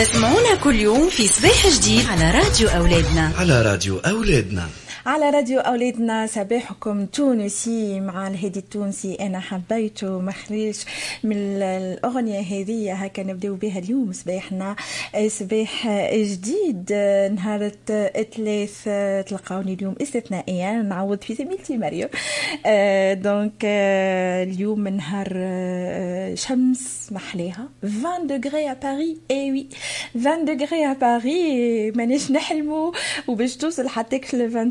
تسمعونا كل يوم في صباح جديد على راديو أولادنا. على راديو أولادنا. على راديو أولادنا. صباحكم تونسي مع الهادي التونسي. أنا حبيته مخرج من الأغنية هذه هكا نبداو بها اليوم. صباحنا صباح جديد. نهار الثلاث تلقاوني اليوم استثنائيا. نعوض في زميلتي ماريو donc اليوم نهار آه، شمس. محليها 20 degrés à Paris et oui 20 دغري ا باري مانيش نحلمو. وباش توصل حتى 27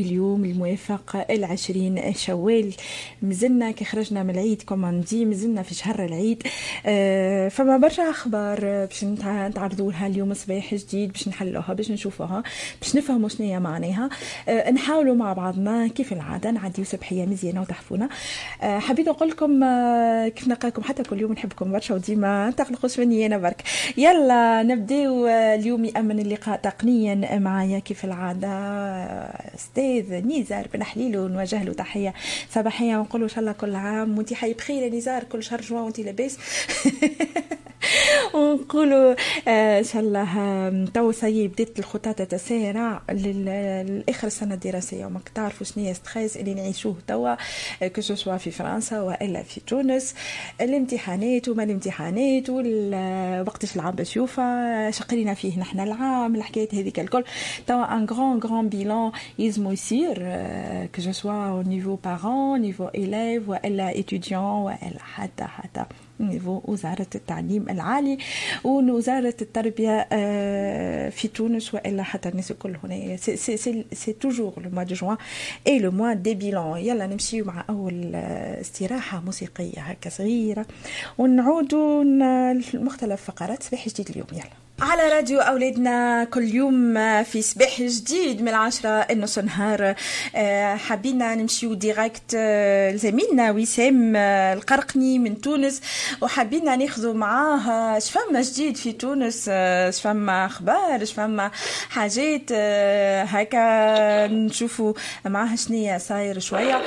اليوم الموافق العشرين شوال. مازلنا كي خرجنا من العيد comme on dit مازلنا في شهر العيد. آه، فما برشا أخبار باش نتعرضوا لها اليوم صباح جديد باش نحلوها باش نشوفوها باش نفهموا شنو هي معناها. آه، نحاولوا مع بعضنا كيف العادة نعديو صبحيه مزيانة وتحفونا. آه، حبيت نقول لكم كيف نلقاكم حتى كل يوم نحبكم برشا وديما. تقلقوش مني أنا برك. يلا نبداو اليوم يأمن اللقاء تقنيا معايا كيف العادة. الأستاذ نزار بن حليل ونوجه له تحية. صباحية ونقول إن شاء الله كل عام وأنت حي بخير يا نزار كل شهر جوان وأنت لاباس. ونقولوا آه، إن شاء الله توا c'est بدات الخطى تتسارع لآخر السنة الدراسية. وما تعرفوا شنو هي stress اللي نعيشوه توا que ce soit في فرنسا وإلا في تونس. الامتحانات وما الامتحانات وقتاش العام باش يوفى شقرينا فيه نحن العام الحكايات هذيك الكل. توا un grand grand bilan يلزمو يصير que ce soit au niveau parents niveau élèves وإلا étudiants وإلا حتى حتى. niveau وزارة التعليم العالي ووزارة التربية في تونس وإلا حتى الناس الكل هنا. c'est toujours le mois de juin et le mois des bilans يلا نمشيو مع أول استراحة موسيقية هكا صغيرة. ونعودوا لمختلف فقرات صباح جديد اليوم. يلا. على راديو أولادنا كل يوم في صباح جديد من العشرة النص نهار. حبينا نمشيو direct لزميلنا وسام القرقني من تونس وحبينا ناخذوا معاه شفما جديد في تونس شفما أخبار شفما حاجات هكا نشوفوا معاه شنية صاير شوية.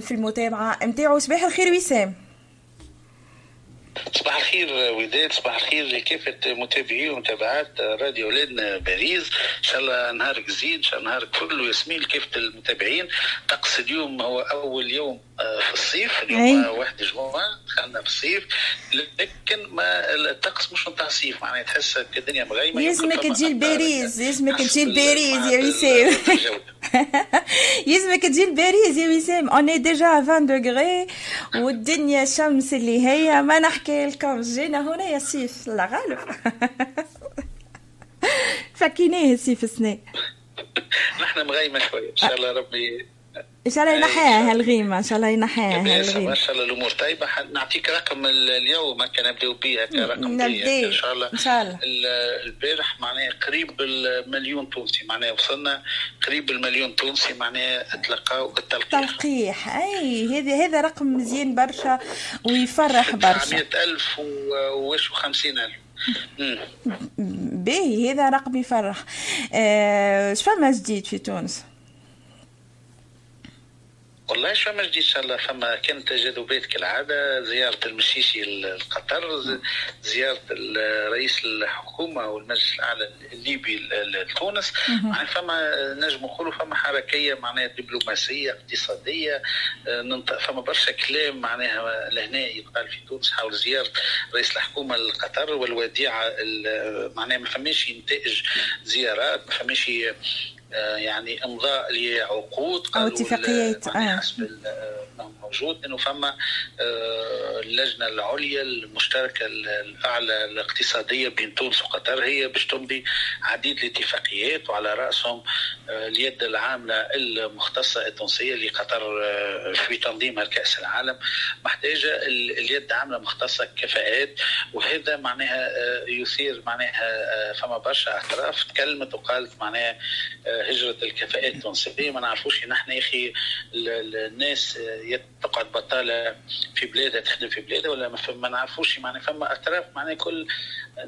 في المتابعة نتاعو صباح الخير وسام. صباح الخير وداد صباح الخير لكافة متابعي ومتابعات راديو أولادنا باريس؟ إن شاء الله نهارك زين إن شاء الله نهارك كله ياسمين لكافة المتابعين؟ طقس اليوم هو أول يوم في الصيف اليوم واحد جوان دخلنا في الصيف. لكن ما الطقس مش نتاع الصيف معناها تحس الدنيا مغيمة يلزمك تجي لباريس يلزمك تجي لباريس يا وسام. يلزمك تجي لباريس يا وسام. on est déjà 20 degrés والدنيا شمس اللي هي. ما نحكي لكم. جينا هنا يا صيف لا غالب. فكيناه الصيف السنة نحن مغيمة شوية إن شاء الله ربي إن شاء الله ينحيها هالغيمة إن شاء الله ينحيها هالغيمة. ان شاء الله الأمور. طيبه نعطيك رقم اليوم هكا نبداو به كرقم إن شاء الله إن شاء الله. البارح معناها قريب المليون تونسي معناها وصلنا قريب المليون تونسي معناها تلقاو التلقيح. تلقيح أي هذا هذا رقم مزيان برشا ويفرح برشا. 100000 وواش 50000 باهي هذا رقم يفرح. اش آه فما جديد في تونس؟ والله شو ما جديد إن شاء الله فما كانت تجاذبات كالعادة زيارة المشيشي لقطر زيارة رئيس الحكومة والمجلس الأعلى الليبي لتونس. يعني فما نجم نقولوا فما حركية معناها دبلوماسية اقتصادية فما برشا كلام معناها لهنا يتقال في تونس حول زيارة رئيس الحكومة لقطر والوديعة معناها ما فماش نتائج زيارات ما فماش يعني امضاء لعقود أو اتفاقيات آه. حسب موجود إنه فما اللجنة العليا المشتركة الأعلى الاقتصادية بين تونس وقطر هي باش تمضي عديد الاتفاقيات وعلى رأسهم اليد العاملة المختصة التونسية لقطر في تنظيمها لكأس العالم محتاجة اليد العاملة مختصه كفاءات وهذا معناها يثير معناها فما برشا اعتراف تكلمت وقالت معناها هجرة الكفاءات التونسية. ما نعرفوش نحن يا أخي الناس تقعد بطالة في بلادها تخدم في بلادها ولا ما نعرفوش. معناها فما أطراف معناها كل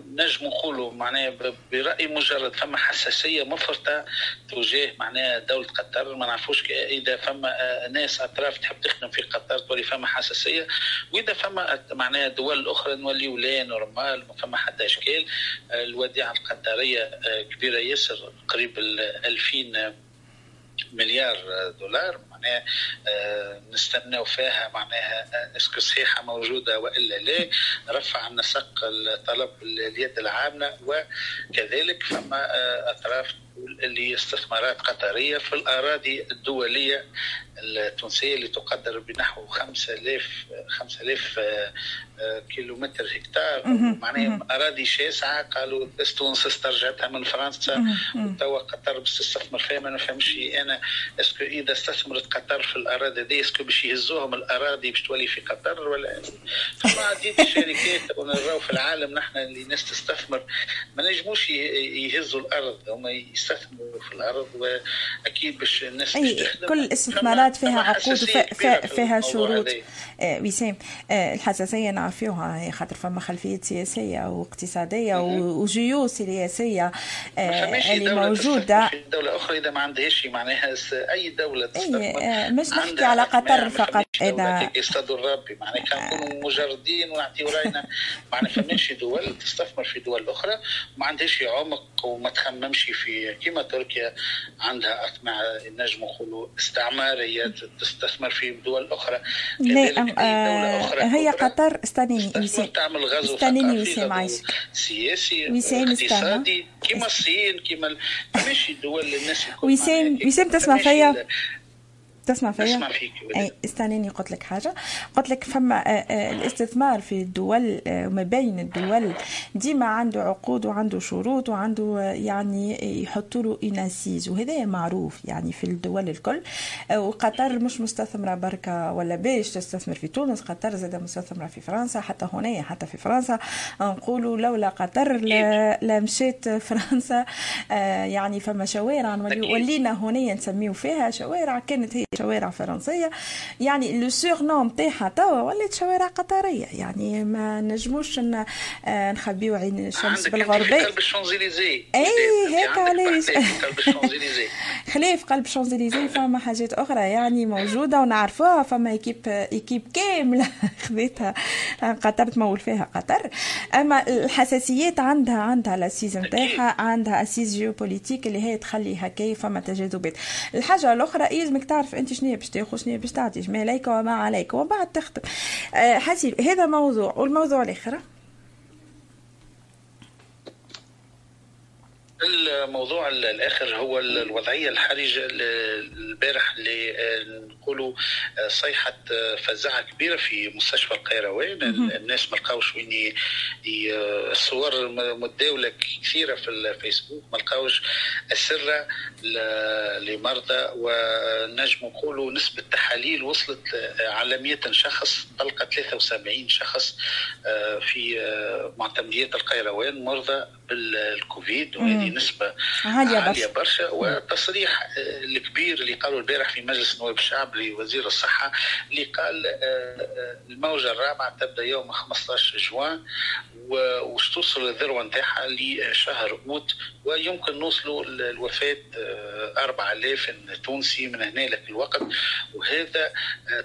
نجم نقولوا معناها برأي مجرد. فما حساسية مفرطة تجاه معناها دولة قطر. ما نعرفوش إذا فما ناس أطراف تحب تخدم في قطر تولي فما حساسية. وإذا فما معناها دول أخرى نوليو لا normal ما فما حتى إشكال. الوديعة القطرية كبيرة ياسر قريب ال 2000 مليار دولار معناها نستناو فيها معناها est-ce que صحيحة موجودة وإلا لا رفع نسق الطلب اليد العامله وكذلك فما أطراف اللي استثمارات قطرية في الأراضي الدولية التونسية اللي تقدر بنحو 5000 5000 كيلومتر هكتار. معناها أراضي شاسعة قالوا تونس استرجعتها من فرنسا. وتوا قطر باش تستثمر فيها ما نفهمش أنا est-ce que إذا استثمرت قطر في الأراضي دي est-ce que باش يهزوهم الأراضي باش تولي في قطر ولا فما عديد الشركات ونراو في العالم نحن اللي ناس تستثمر ما نجموش يهزوا الأرض هم يستثمروا في الأرض وأكيد باش الناس باش تخدم كل الاستثمارات فيها عقود فيها, فيها شروط. آه وسام آه الحساسية نعرفوها خاطر فما خلفيات سياسية واقتصاديه وجيوش سياسية اللي موجودة. في دولة أخرى إذا ما عندهاش معناها أي دولة آه مش نحكي على قطر فقط اذا ربي معناها كان نكونوا مجردين ونعطيو راينا معناها فماش دول تستثمر في دول أخرى. وما عندهاش عمق وما تخممش في كيما تركيا عندها مع نجم نقولوا استعماريه تستثمر في دول أخرى كذلك اي دولة أخرى هي قطر. استنيني وسام تعمل غزو استنيني وسام عايش سياسي وسام اقتصادي كيما الصين كيما ماشي دول الناس وسام وسام تسمع فيا؟ تسمع فيا؟ أسمع فيك أي استنيني قلت لك حاجة. قلت لك فما الاستثمار في الدول وما بين الدول ديما عنده عقود وعنده شروط وعنده يعني يحطوا له اناسيز وهذا معروف يعني في الدول الكل. وقطر مش مستثمرة بركة ولا باش تستثمر في تونس قطر زاد مستثمرة في فرنسا حتى هنا حتى في فرنسا. نقولوا لولا قطر لا مشيت فرنسا. يعني فما شوارع ولينا هنا نسميو فيها شوارع كانت هي شوارع فرنسية. يعني le surnom تاعها توا ولات شوارع قطرية. يعني ما نجموش نخبيو عين الشمس بالغربي. قلب الشانزليزي اي هيك علاش خلاف قلب الشانزليزي فما حاجات أخرى يعني موجودة ونعرفوها. فما équipe équipe كاملة خذيتها قطر تمول فيها قطر. أما الحساسيات عندها عندها les assises نتاعها عندها assises géopolitiques اللي هي تخلي هكا فما تجاذبات. الحاجة الأخرى يلزمك تعرف انت شنو باش تاخذ شنو باش تعطي ما عليك وما عليك ومن بعد تخدم أه حسيب هذا موضوع والموضوع الآخر الموضوع الآخر هو الوضعية الحرجة البارح اللي نقولوا صيحه فزعة كبيرة في مستشفى القيروان الناس ما لقاوش وين الصور متداولة كثيرة في الفيسبوك ما لقاوش اسره لمرضى. ونجم نقولوا نسبة تحاليل وصلت على 100 شخص طلقت 73 شخص في معتمديات القيروان مرضى بالكوفيد وهذه نسبة عالية, عالية برشا. والتصريح الكبير اللي قالوا البارح في مجلس نواب الشعب لوزير الصحة اللي قال الموجة الرابعة تبدأ يوم 15 جوان وش توصل الذروة نتاعها لشهر أوت ويمكن نوصلوا الوفاة 4000 تونسي من هنا لك الوقت. وهذا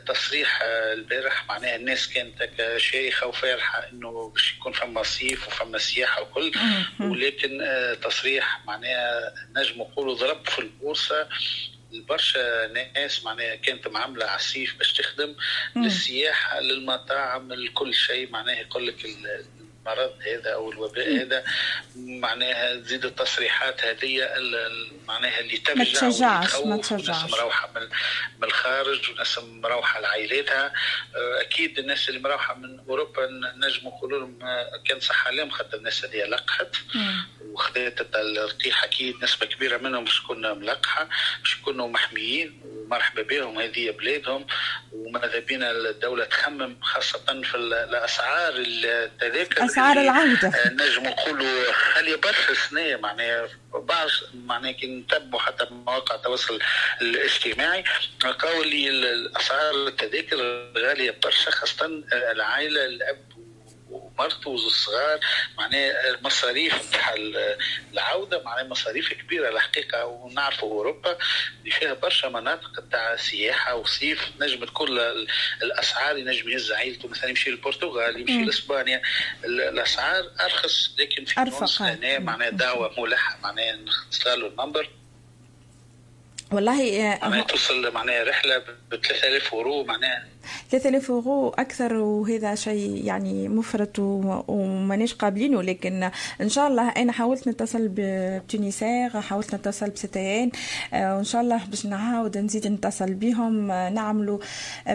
تصريح البارح معناها الناس كانت شايخة وفارحة إنه باش يكون فما صيف وفما سياحة وكل. ولكن تصريح معناها نجم نقولوا ضرب في البورصة برشا ناس معناها كانت معاملة على الصيف باش تخدم للسياحة للمطاعم لكل شيء معناها يقول لك المرض هذا أو الوباء هذا معناها تزيد التصريحات هذه معناها اللي تفجع ما تشجعش ما تشجعش مروحه من الخارج وناس مروحه لعائلاتها. أكيد الناس اللي مروحه من أوروبا نجم نقولوا لهم كان صحة لهم خاطر الناس هذه لقحت. وخذت اللقيح أكيد نسبة كبيرة منهم باش تكون ملقحة باش يكونوا محميين. ومرحبا بهم هذه بلادهم. وماذا بينا الدولة تخمم خاصة في الأسعار التذاكر أسعار العودة. آه، نجم نقولوا خاليه برشا سنة. معناها بعض معناها كي نتبعوا حتى مواقع التواصل الاجتماعي لقاو لي الأسعار التذاكر غاليه برشا خاصة العائلة الأب مرته والصغار معناها المصاريف نتاع العودة معناها مصاريف كبيرة الحقيقة ونعرفوا أوروبا اللي فيها برشا مناطق نتاع سياحة وصيف نجم تكون الأسعار ينجم يهز عائلته مثلا يمشي للبرتغال يمشي لإسبانيا الأسعار أرخص لكن في تونس هنا معناها دعوة ملحه معناها نختار له النمبر. والله معناها توصل معناها رحلة ب 3000 أورو معناها 3000 أورو أكثر وهذا شيء يعني مفرط ومانيش قابلينه. لكن إن شاء الله أنا حاولت نتصل ب Tunisair حاولت نتصل ب CTN آه، وإن شاء الله باش نعاود نزيد نتصل بهم. آه، نعملوا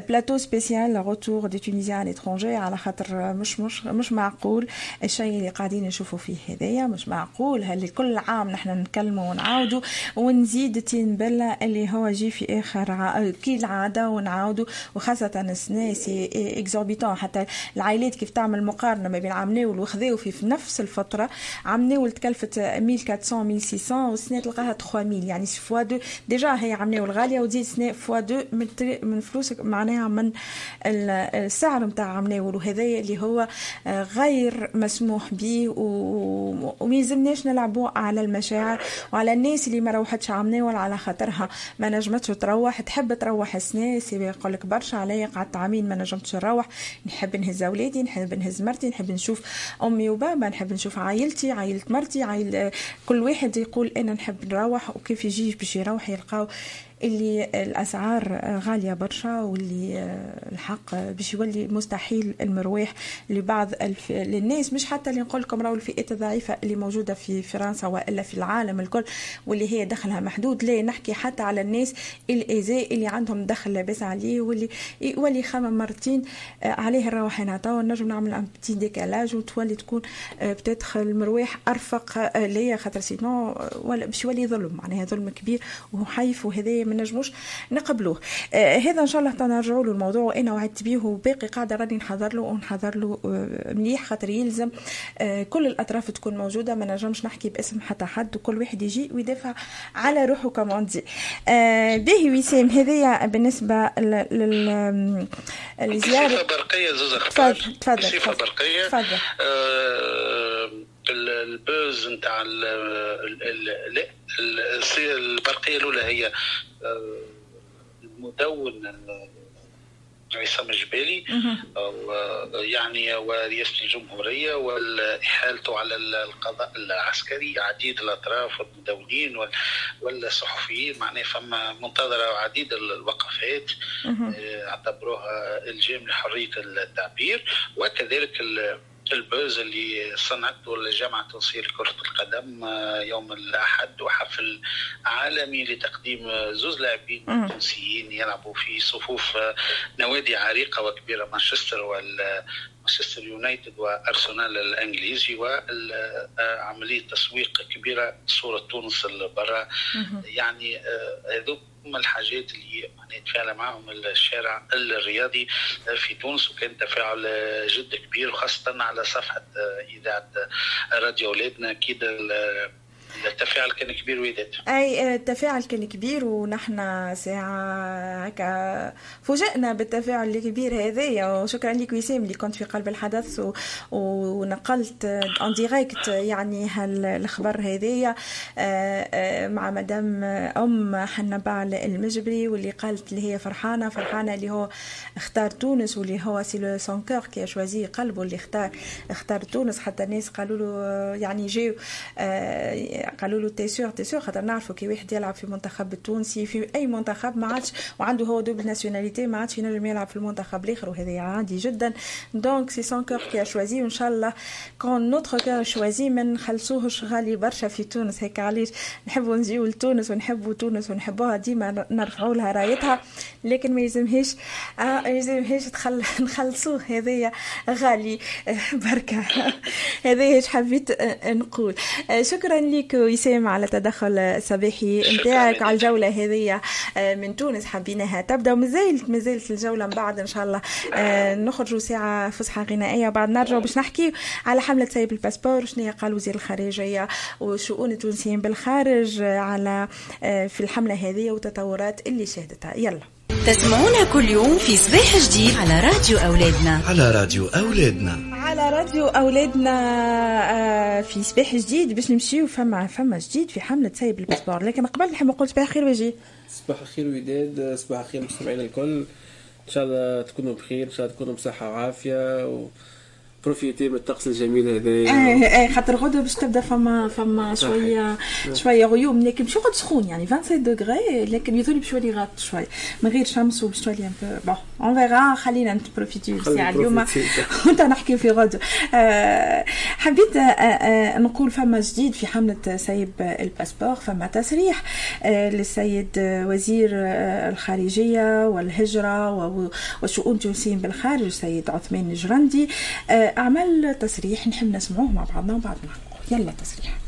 plateau spécial retour des Tunisiens à l'étranger على خاطر مش مش مش معقول الشيء اللي قاعدين نشوفوا فيه هذايا مش معقول. هل كل عام نحن نتكلموا ونعاودوا ونزيد تين بلا اللي هو جي في آخر كي العادة ونعاودوا وخاصة السنة c'est exorbitant. حتى العائلات كيف تعمل مقارنة ما بين عام ناول وخذاو في نفس الفترة. عام ناول تكلفت 1400 1600 والسنة تلقاها 3000 يعني fois deux. déjà هي عام ناول غاليه وتزيد سنه fois deux من, من فلوسك معناها من السعر نتاع عام ناول وهذايا اللي هو غير مسموح به وما يلزمناش نلعبوا على المشاعر وعلى الناس اللي ما روحتش عام ناول على خاطرها. ما نجمتش تروح. تحب تروح السنة سي يقول لك برشا عليا. قعدت عامين ما نجمتش نروح نحب نهز اولادي نحب نهز مرتي نحب نشوف أمي وبابا نحب نشوف عائلتي عائلة مرتي عائل كل واحد يقول أنا نحب نروح وكيف يجي باش يروح يلقاو اللي الأسعار غالية برشا واللي الحق باش يولي مستحيل المرواح لبعض الف... للناس. مش حتى اللي نقول لكم راهو الفئات الضعيفة اللي موجودة في فرنسا وإلا في العالم الكل واللي هي دخلها محدود. لا نحكي حتى على الناس الايزاء اللي عندهم دخل لاباس عليه واللي يولي خمم مرتين عليه الروحان توا نجم نعمل ان بتي ديكالاج وتولي تكون بتدخل المرواح أرفق ليا خاطر سينو ولا باش يولي ظلم. معناها ظلم كبير وحيف ما نجموش نقبلوه. آه هذا إن شاء الله تنرجعوا له الموضوع وأنا وعدت به وباقي قاعدة راني نحضر له ونحضر له آه مليح خاطر يلزم آه كل الأطراف تكون موجودة ما نجمش نحكي باسم حتى حد وكل واحد يجي ويدافع على روحه كما دي آه باهي وسام هذايا بالنسبة لل لزيارة. برقية زوز تفضل تفضل برقية. تفضل. البوز نتاع البرقية الأولى هي المدون عصام الجبالي يعني ورئاسه الجمهورية واحالته على القضاء العسكري عديد الأطراف والمدونين والصحفيين معناه فما منتظره عديد الوقفات آه، اعتبروها الجام لحرية التعبير وكذلك البوز اللي صنعته جامعة تنصير كرة القدم آه، يوم الأحد وحفل عالمي لتقديم زوز لاعبين تونسيين يلعبوا في صفوف آه، نوادي عريقة وكبيرة مانشستر وال مانشستر يونايتد وأرسنال الإنجليزي وعمليه تسويق كبيرة صورة تونس برا يعني آه، هذوك هم الحاجات اللي نتفاعل معهم الشارع الرياضي في تونس وكان تفاعل جد كبير وخاصه على صفحة إذاعة راديو أولادنا أكيد التفاعل كان كبير وداد أي التفاعل كان كبير ونحن ساعة هكا فوجئنا بالتفاعل الكبير هذايا. وشكرا لك وسام اللي كنت في قلب الحدث و... ونقلت en direct يعني هالخبر هذايا. آه، آه، مع مدام أم حنا بعل المجبري واللي قالت اللي هي فرحانة فرحانة اللي هو اختار تونس واللي هو c'est le son cœur qui choisit قلبه اللي اختار اختار تونس. حتى الناس قالوا له يعني جاو قالوا له t'es sûr t'es sûr خاطر نعرفوا كي واحد يلعب في المنتخب التونسي في أي منتخب ما عادش وعنده هو double nationalité ما عادش ينجم يلعب في المنتخب الآخر وهذا عادي جدا. donc c'est son cœur qui choisit وان شاء الله quand notre cœur choisit ما نخلصوهش غالي برشا في تونس. هيك علاش؟ نحبوا نجيو لتونس ونحبوا تونس ونحبوها ديما نرفعوا لها رايتها. لكن ما يلزمهاش آه ما يلزمهاش تخل نخلصوه. هذايا غالي آه، بركة. هذايا حبيت آه، نقول. شكرا لك وسام على تدخل الصباحي نتاعك على الجولة هذه من تونس حبيناها تبدأ ومازالت مازالت الجولة من بعد إن شاء الله. نخرجوا ساعة فسحة غنائية وبعد نرجعوا باش نحكي على حملة سايب ال passeport شنو قال وزير الخارجية وشؤون التونسيين بالخارج على في الحملة هذه والتطورات اللي شهدتها. يلا. تسمعونا كل يوم في صباح جديد على راديو أولادنا. على راديو أولادنا. على راديو أولادنا آه، في صباح جديد باش نمشيو فما فما جديد في حملة سايب ال passeport. لكن قبل نحب نقول صباح الخير وجي صباح الخير وداد صباح الخير مستمعينا الكل. إن شاء الله تكونوا بخير إن شاء الله تكونوا بصحة وعافية و... profitez من الطقس الجميل هذا. إيه إيه خاطر غدوه باش تبدا فما فما شوية شوية غيوم لكن مش يقعد سخون يعني 25 degrés لكن يظل بشوية غاط شوية. من غير شمس وبشويه ان bon on verra خلينا نت profiter الساعة اليوم. وانت نحكي في غدوه آه حبيت آه آه نقول فما جديد في حملة سايب ال passeport فما تصريح للسيد وزير الخارجية والهجرة وشؤون تونسيين بالخارج السيد عثمان الجرندي أعمال تصريح نحب نسمعوه مع بعضنا وبعد ما يلا تصريح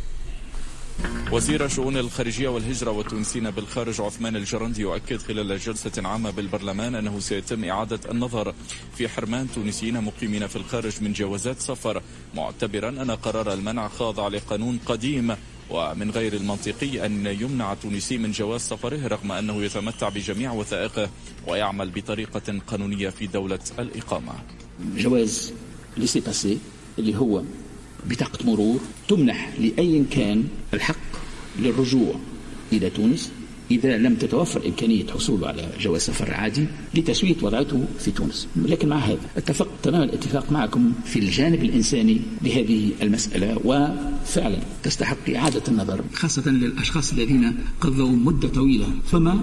وزير شؤون الخارجية والهجرة والتونسيين بالخارج عثمان الجرندي يؤكد خلال جلسة عامة بالبرلمان أنه سيتم إعادة النظر في حرمان تونسيين مقيمين في الخارج من جوازات سفر معتبرا أن قرار المنع خاضع لقانون قديم. ومن غير المنطقي أن يمنع التونسي من جواز سفره رغم أنه يتمتع بجميع وثائقه ويعمل بطريقة قانونية في دولة الإقامة. جواز ليسي باسي اللي هو بطاقة مرور تمنح لأي كان الحق للرجوع إلى تونس إذا لم تتوفر إمكانية حصوله على جواز سفر عادي لتسوية وضعته في تونس. لكن مع هذا اتفقت تمام الاتفاق معكم في الجانب الإنساني لهذه المسألة وفعلا تستحق إعادة النظر خاصة للأشخاص الذين قضوا مدة طويلة. فما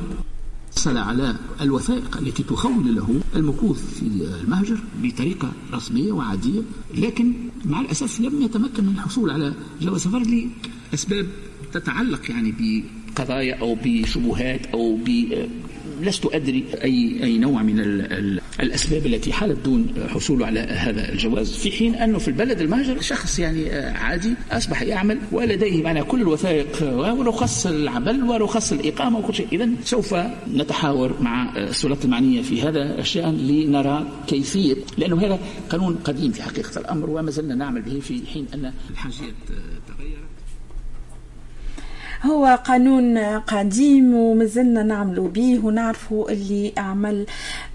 حصل على الوثائق التي تخول له المكوث في المهجر بطريقة رسمية وعادية لكن مع الأسف لم يتمكن من الحصول على جواز سفر لأسباب تتعلق يعني بقضايا أو بشبهات أو ب لست أدري أي أي نوع من الأسباب التي حالت دون حصوله على هذا الجواز في حين أنه في البلد المهجر شخص يعني عادي أصبح يعمل ولديه معنا كل الوثائق ورخص العمل ورخص الإقامة وكل شيء. إذا سوف نتحاور مع السلطات المعنية في هذا الشأن لنرى كيفية لأنه هذا قانون قديم في حقيقة الأمر وما زلنا نعمل به في حين أن الحاجات تغيرت هو قانون قديم ومازلنا نعملوا به ونعرفوا اللي عمل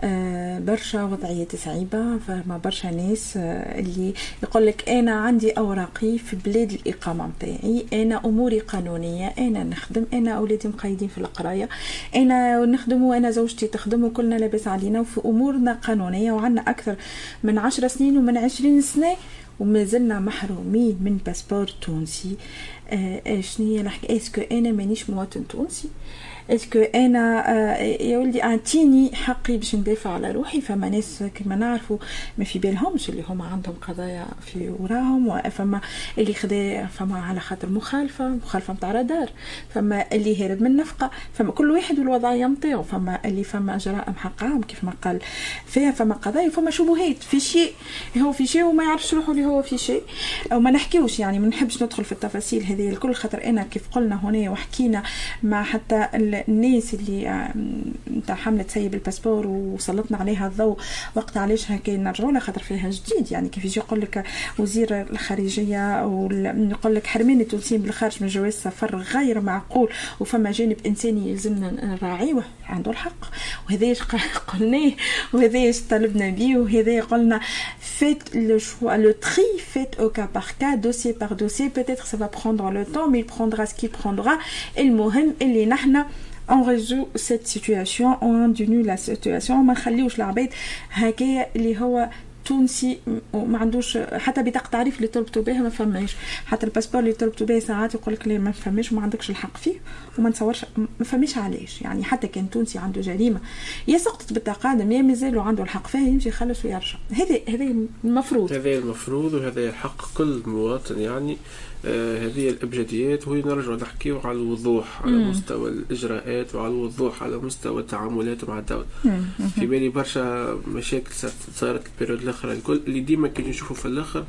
آه، برشا وضعية صعيبة. فما برشا ناس آه، اللي يقول لك أنا عندي أوراقي في بلاد الإقامة متاعي أنا أموري قانونية أنا نخدم أنا أولادي مقيدين في القراية أنا نخدم وأنا زوجتي تخدم وكلنا لاباس علينا وفي أمورنا قانونية وعندنا أكثر من عشر سنين ومن عشرين سنة وما زلنا محرومين من باسبور تونسي. آه شنو هي الحكاية؟ est-ce que أنا مانيش مواطن تونسي est-ce que أنا آه، يا ولدي اعطيني حقي باش ندافع على روحي فما ناس كما نعرفوا ما في بالهمش اللي هما عندهم قضايا في وراهم وفما اللي خدا فما على خاطر مخالفة مخالفة نتاع رادار فما اللي هرب من نفقه فما كل واحد والوضعيه نتاعو فما اللي فما جرائم حق عام كيف ما قال فيها فما قضايا فما شبهات في شيء هو في شيء وما يعرفش روحه اللي هو في شيء وما نحكيوش يعني ما نحبش ندخل في التفاصيل هذه الكل خاطر أنا كيف قلنا هنا وحكينا مع حتى الناس اللي نتاع حملة سيب الباسبور وسلطنا عليها الضوء وقت علاش هكا نرجعوا لها خاطر فيها جديد يعني كيف يجي يقول لك وزير الخارجية ويقول لك حرمان التونسيين بالخارج من جواز سفر غير معقول وفما جانب إنساني يلزمنا نراعيه عنده الحق وهذا قلناه وهذا طلبنا به وهذا قلنا faites le choix, le tri fait au cas par cas, dossier par dossier. Peut-être ça va prendre le temps, mais. المهم اللي نحنا on résout cette situation on diminue la situation ما نخليوش العباد هكايا اللي هو تونسي وما عندوش حتى بطاقة تعريف اللي طلبتوا بها ما فماش. حتى الباسبور اللي طلبتوا به ساعات يقول لك لا ما فماش وما عندكش الحق فيه وما نتصورش ما فماش علاش. يعني حتى كان تونسي عنده جريمة. يا سقطت بالتقادم يا مازال عنده الحق فيها يمشي يخلص ويرجع. هذا هذا المفروض. هذا المفروض وهذا حق كل مواطن يعني. آه هذه الابجديات وهي نرجع نحكيو على الوضوح على مم. مستوى الإجراءات وعلى الوضوح على مستوى التعاملات مع الدولة. في بالي برشا مشاكل صارت ال période الاخرى الكل اللي ديما كي نشوفوا في الآخر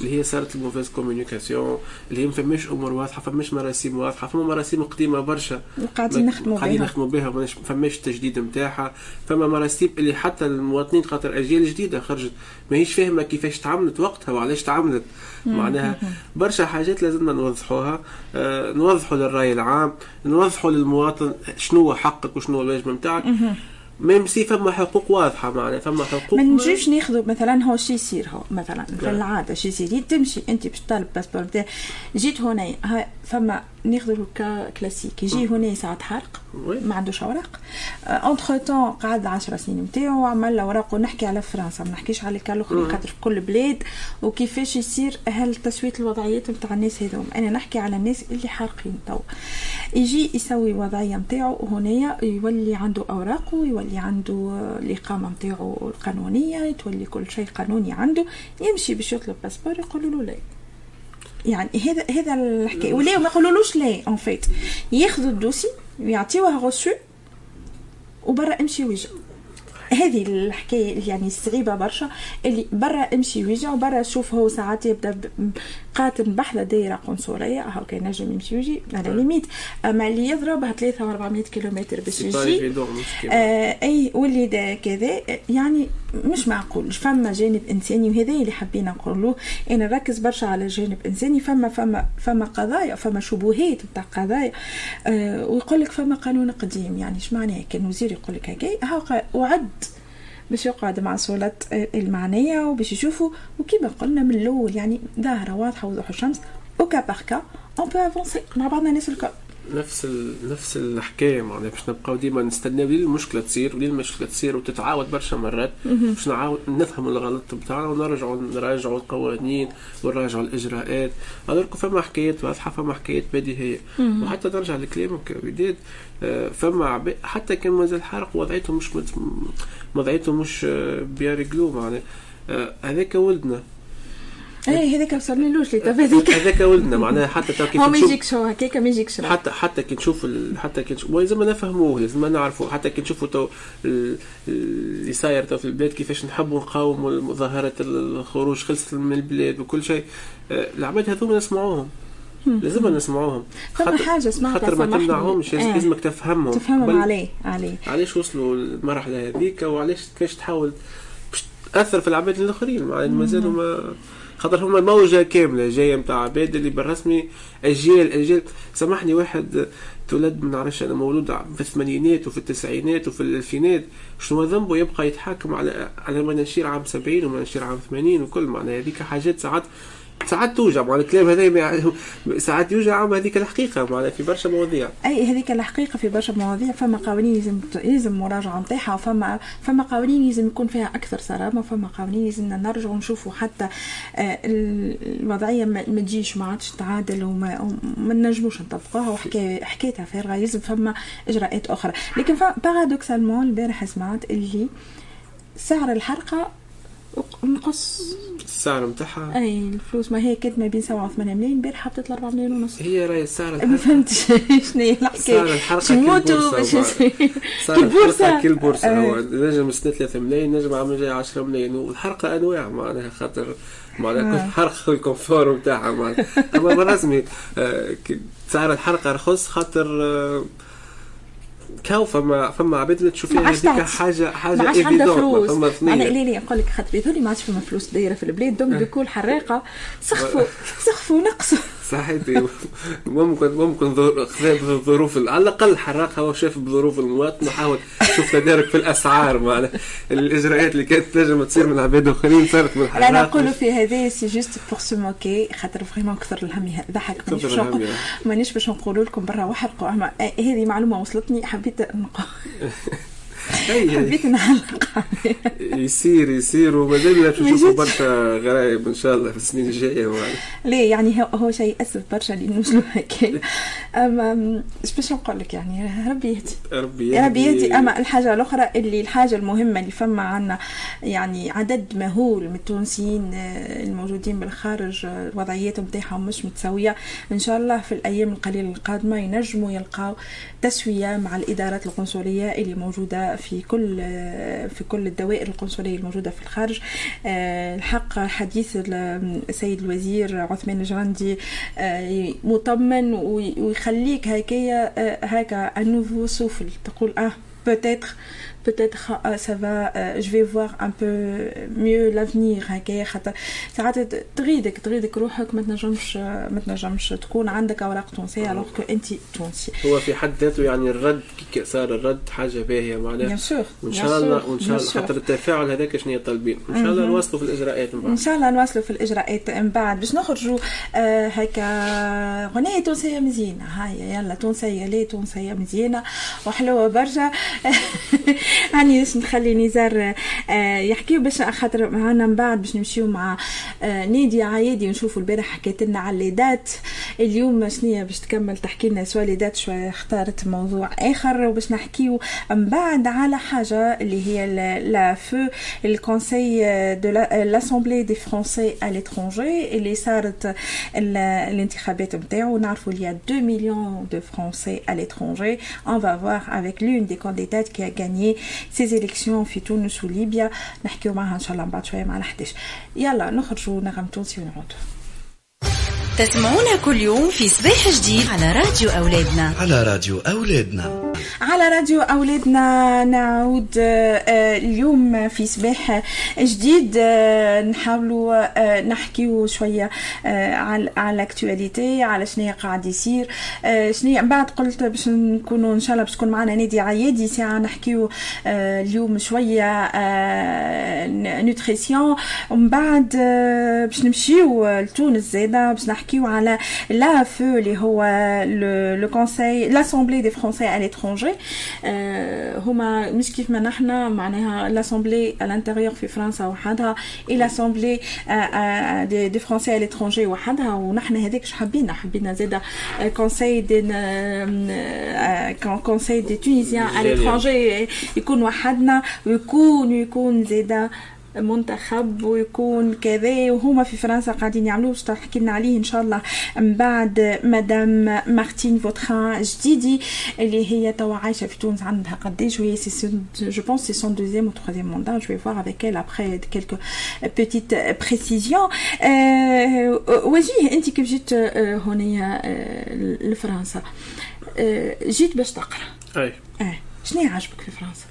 اللي هي صارت ال mauvaise communication اللي هي ما فماش أمور واضحة فماش مراسيم واضحة فما مراسيم قديمة برشا. قاعدين نخدموا بها قاعدين نخدموا بها ما فماش التجديد نتاعها فما مراسيم اللي حتى المواطنين خاطر أجيال جديدة خرجت ماهيش فاهمة كيفاش تعاملت وقتها وعلاش تعاملت. معناها برشا حاجات لازمنا نوضحوها. آه نوضحوا للرأي العام نوضحوا للمواطن شنو هو حقك وشنو هو الواجب نتاعك même si فما حقوق واضحة معناها فما حقوق ما نجيش ناخذوا مثلا هو شي يصير هو مثلا في العادة شي يصير تمشي أنت باش تطالب باسبور نتاعك جيت هنا فما ناخذوا cas classique يجي هنا ساعة حرق. ما عندوش أوراق. entre-temps قعد 10 سنين نتاعو وعمل اوراق ونحكي على فرنسا ما نحكيش على الكال الاخرين خاطر في كل بلاد. وكيفاش يصير هل تسوية الوضعيات نتاع الناس هذوم أنا نحكي على الناس اللي حارقين تو يجي يسوي الوضعيه نتاعو هنايا يولي عنده أوراق ويولي عنده الإقامة نتاعو القانونية. تولي كل شيء قانوني عنده. يمشي باش يطلب باسبور يقولوا له لا. يعني هذا هذا الحكاية. ولا ما يقولولوش لا en fait ياخذوا ال dossier ويعطيوه غوسو وبرا امشي وجه هذه الحكاية يعني الصعيبة برشا اللي برا امشي ويجي وبرا شوف هو ساعات يبدأ قاتل بحذا دايرة قنصلية. هاو كان نجم يمشي ويجي. à la limite أما اللي يضربها 3 400 كيلومتر باش يجي. آه أي واللي كذا. يعني مش معقول. فما جانب إنساني وهذا اللي حبينا نقولوه أنا نركز برشا على الجانب الانساني فما فما فما قضايا فما شبهات نتاع قضايا. آه ويقول لك فما قانون قديم. يعني إيش معناه كان وزير يقول لك هكا وعد باش يقعد مع صولة المعنية وباش يشوفوا وكما قلنا من الأول يعني ظاهرة واضحة وضوح الشمس وكا باغ اون بو افونسي مع بعضنا الناس الكل نفس ال... نفس الحكاية معناها. باش نبقاو ديما نستناو لين المشكلة تصير ولين المشكلة تصير وتتعاود برشا مرات باش نعاود نفهموا الغلط بتاعنا ونرجعوا نراجعوا القوانين ونراجعوا الإجراءات. هذوك فما حكايات واضحة فما حكايات بديهية. وحتى نرجع لكلامك وداد آه، فما عباد حتى كان مازال حرق وضعيته مش وضعيته مش آه، bien réglée معناها. آه، هذاك ولدنا. اي هذاك وصلنالوش لي هذيك. هذاك ولدنا معناها حتى تو كيف هو ما يجيكش هو هكاك ما يجيكش حتى حتى كي نشوف ال... حتى كي نشوف لازم نفهموه لازم نعرفوا حتى كي نشوفوا تو اللي صاير تو في البلاد كيفاش نحبوا نقاوموا مظاهرة الخروج خلصت من البلاد وكل شيء. آه، العباد هذوما نسمعوهم. لازم نسمعوهم. خاطر حاجة سمعتها خاطر ما تمنعهمش آه. لازمك تفهمهم. تفهمهم عليه عليه. علاش وصلوا للمرحلة هذيك؟ وعلاش كيفاش تحاول باش تأثر في العباد الآخرين؟ مازالوا ما خاطر هما موجة كاملة جاية متاع عباد اللي بالرسمي أجيال أجيال سامحني واحد تولد من عرفش أنا مولود في الثمانينات وفي التسعينات وفي الألفينات. شنو ذنبه؟ يبقى يتحاكم على على مناشير عام سبعين ومناشير عام ثمانين وكل. معناها هذيك حاجات ساعات ساعات توجع مع الكلام هذا ساعات يوجع هذيك الحقيقة مع في برشا مواضيع. أي هذيك الحقيقة في برشا مواضيع فما قوانين لازم لازم مراجعة نتاعها وفما فما قوانين لازم يكون فيها أكثر صرامة وفما قوانين لازم نرجعوا نشوفوا حتى آه، الوضعية ما تجيش ما عادش تعادل وما, ما نجموش نطبقوها وحكايه حكايتها فارغة لازم فما إجراءات أخرى. لكن بارادوكسالمون البارح سمعت اللي سعر الحرقة نقص السعر نتاعها أي الفلوس ما هي كانت ما بين 7 و 8 ملايين البارحه بطلت 4 ملايين ونص. هي راهي السعر ما فهمتش شنو هي الحكاية يموتوا باش سعر الحرقه كل بورصه هو نجم سنه 3 ملايين نجم عام جاي 10 ملايين. والحرقه أنواع معناها خاطر معناها كل حرقه الكونفور نتاعها معناها. أما بالرسمي آه، سعر الحرقه رخص خاطر آه، كاو فما فما عباد تشوف فيها هذيك حاجة حاجة ما عادش عندها فلوس. أنا ليه نقول لك خاطر يظهر ما عادش فما فلوس دايرة في البلاد donc بكل حراقه سخفوا سخفوا نقصوا. صحيح. ممكن ممكن بظروف على الأقل حراق هو شاف بظروف المواطن وحاول شوف تدارك في الأسعار معنا الإجراءات اللي كانت تنجم تصير من عباد اخرين صارت من الحراق. لا نقولوا في هذا c'est juste pour se moquer خاطر vraiment كثر الهم ضحك مانيش باش نقولوا لكم برا وحرقوا هذه معلومة وصلتني. حبيت نقول حبيت نعلق يصير يصير ومازال باش نشوفوا برشا غرايب إن شاء الله في السنين الجاية ليه؟ يعني هو شيء اسف برشا اللي نوصلوا هكا إيش باش نقول لك يعني؟ ربي يهدي. ربي يهدي. أما الحاجة الأخرى اللي الحاجة المهمة اللي فما عنا يعني عدد مهول من التونسيين آه، الموجودين بالخارج آه، الوضعيات نتاعهم مش متساوية إن شاء الله في الأيام القليلة القادمة ينجموا يلقاو تسوية مع الإدارات القنصلية اللي موجودة في كل آه، في كل الدوائر القنصلية الموجودة في الخارج. الحق حديث السيد الوزير عثمان الجرندي مطمن ويخليك هكايا هكا انوفو سوفل تقول آه peut-être peut-être euh, ça va euh, je vais voir un peu mieux l'avenir هكايا خاطر ساعات تغيدك تغيدك روحك ما تنجمش ما تنجمش تكون عندك أوراق تونسية alors que أنت تونسي هو في حد ذاته يعني الرد كي صار الرد حاجة باهية معناها. bien sûr وإن شاء الله وإن شاء الله. خاطر التفاعل هذاك شنو طالبين إن شاء الله نواصلوا في الإجراءات من بعد. إن شاء الله نواصلوا في الإجراءات من بعد. باش نخرجوا آه هكا غنية تونسية مزيانة. هاي يلا تونسية ليه تونسية مزيانة. وحلوة برشا. يعني باش نخلي نزار آه، يحكيو باش خاطر معنا من بعد باش نمشيو مع آه، نادي عايدي ونشوفوا البارح حكيت لنا على ال les dates. اليوم شنيا باش تكمل تحكي لنا soit les dates شوية اختارت موضوع آخر وباش نحكيو من بعد على حاجة اللي هي la فو ال conseil de l'Assemblée des Français à l'étranger اللي صارت الانتخابات نتاعو نعرفوا اللي 2 مليون de Français à l'étranger on va voir avec l'une des candidates qui a gagné ces élections في تونس وليبيا نحكيو معها ان شاء الله من بعد شوية مع 11 يلا نخرجوا نغم تونسي ونعودوا تسمعونا كل يوم في صباح جديد على راديو أولادنا. على راديو أولادنا. على راديو أولادنا نعود آه، اليوم في صباح جديد آه، نحاولوا آه، نحكيو شوية على على الاكtualité على شنو قاعد يصير. شنو من بعد قلت باش نكونوا إن شاء الله باش تكون معنا نادي عيادي ساعة نحكيو اليوم شوية nutrition ومن بعد باش نمشيو لتونس زاده باش نحكيو على la فو اللي هو le conseil l'Assemblée des Français à l'étranger هما مش كيف ما نحنا معناها l'Assemblée ال intérieure في فرنسا وحدها et l'Assemblée des, des Français à l'étranger وحدها ونحن هذاك شو حبينا حبينا زاده conseil des conseil des Tunisiens à l'étranger يكون وحدنا ويكون يكون زاده منتخب ويكون كذا وهما في فرنسا قاعدين يعملوا باش تحكي لنا عليه إن شاء الله. من بعد مدام مارتين فوتخان جديدي اللي هي توا عايشة في تونس عندها قداش وهي je pense c'est son deuxième ou troisième mandat je vais voir avec elle après quelques petites précisions. وجيه أنت كيف جيت هنا لفرنسا؟ جيت باش تقرأ. أي. آه شنو عجبك في فرنسا؟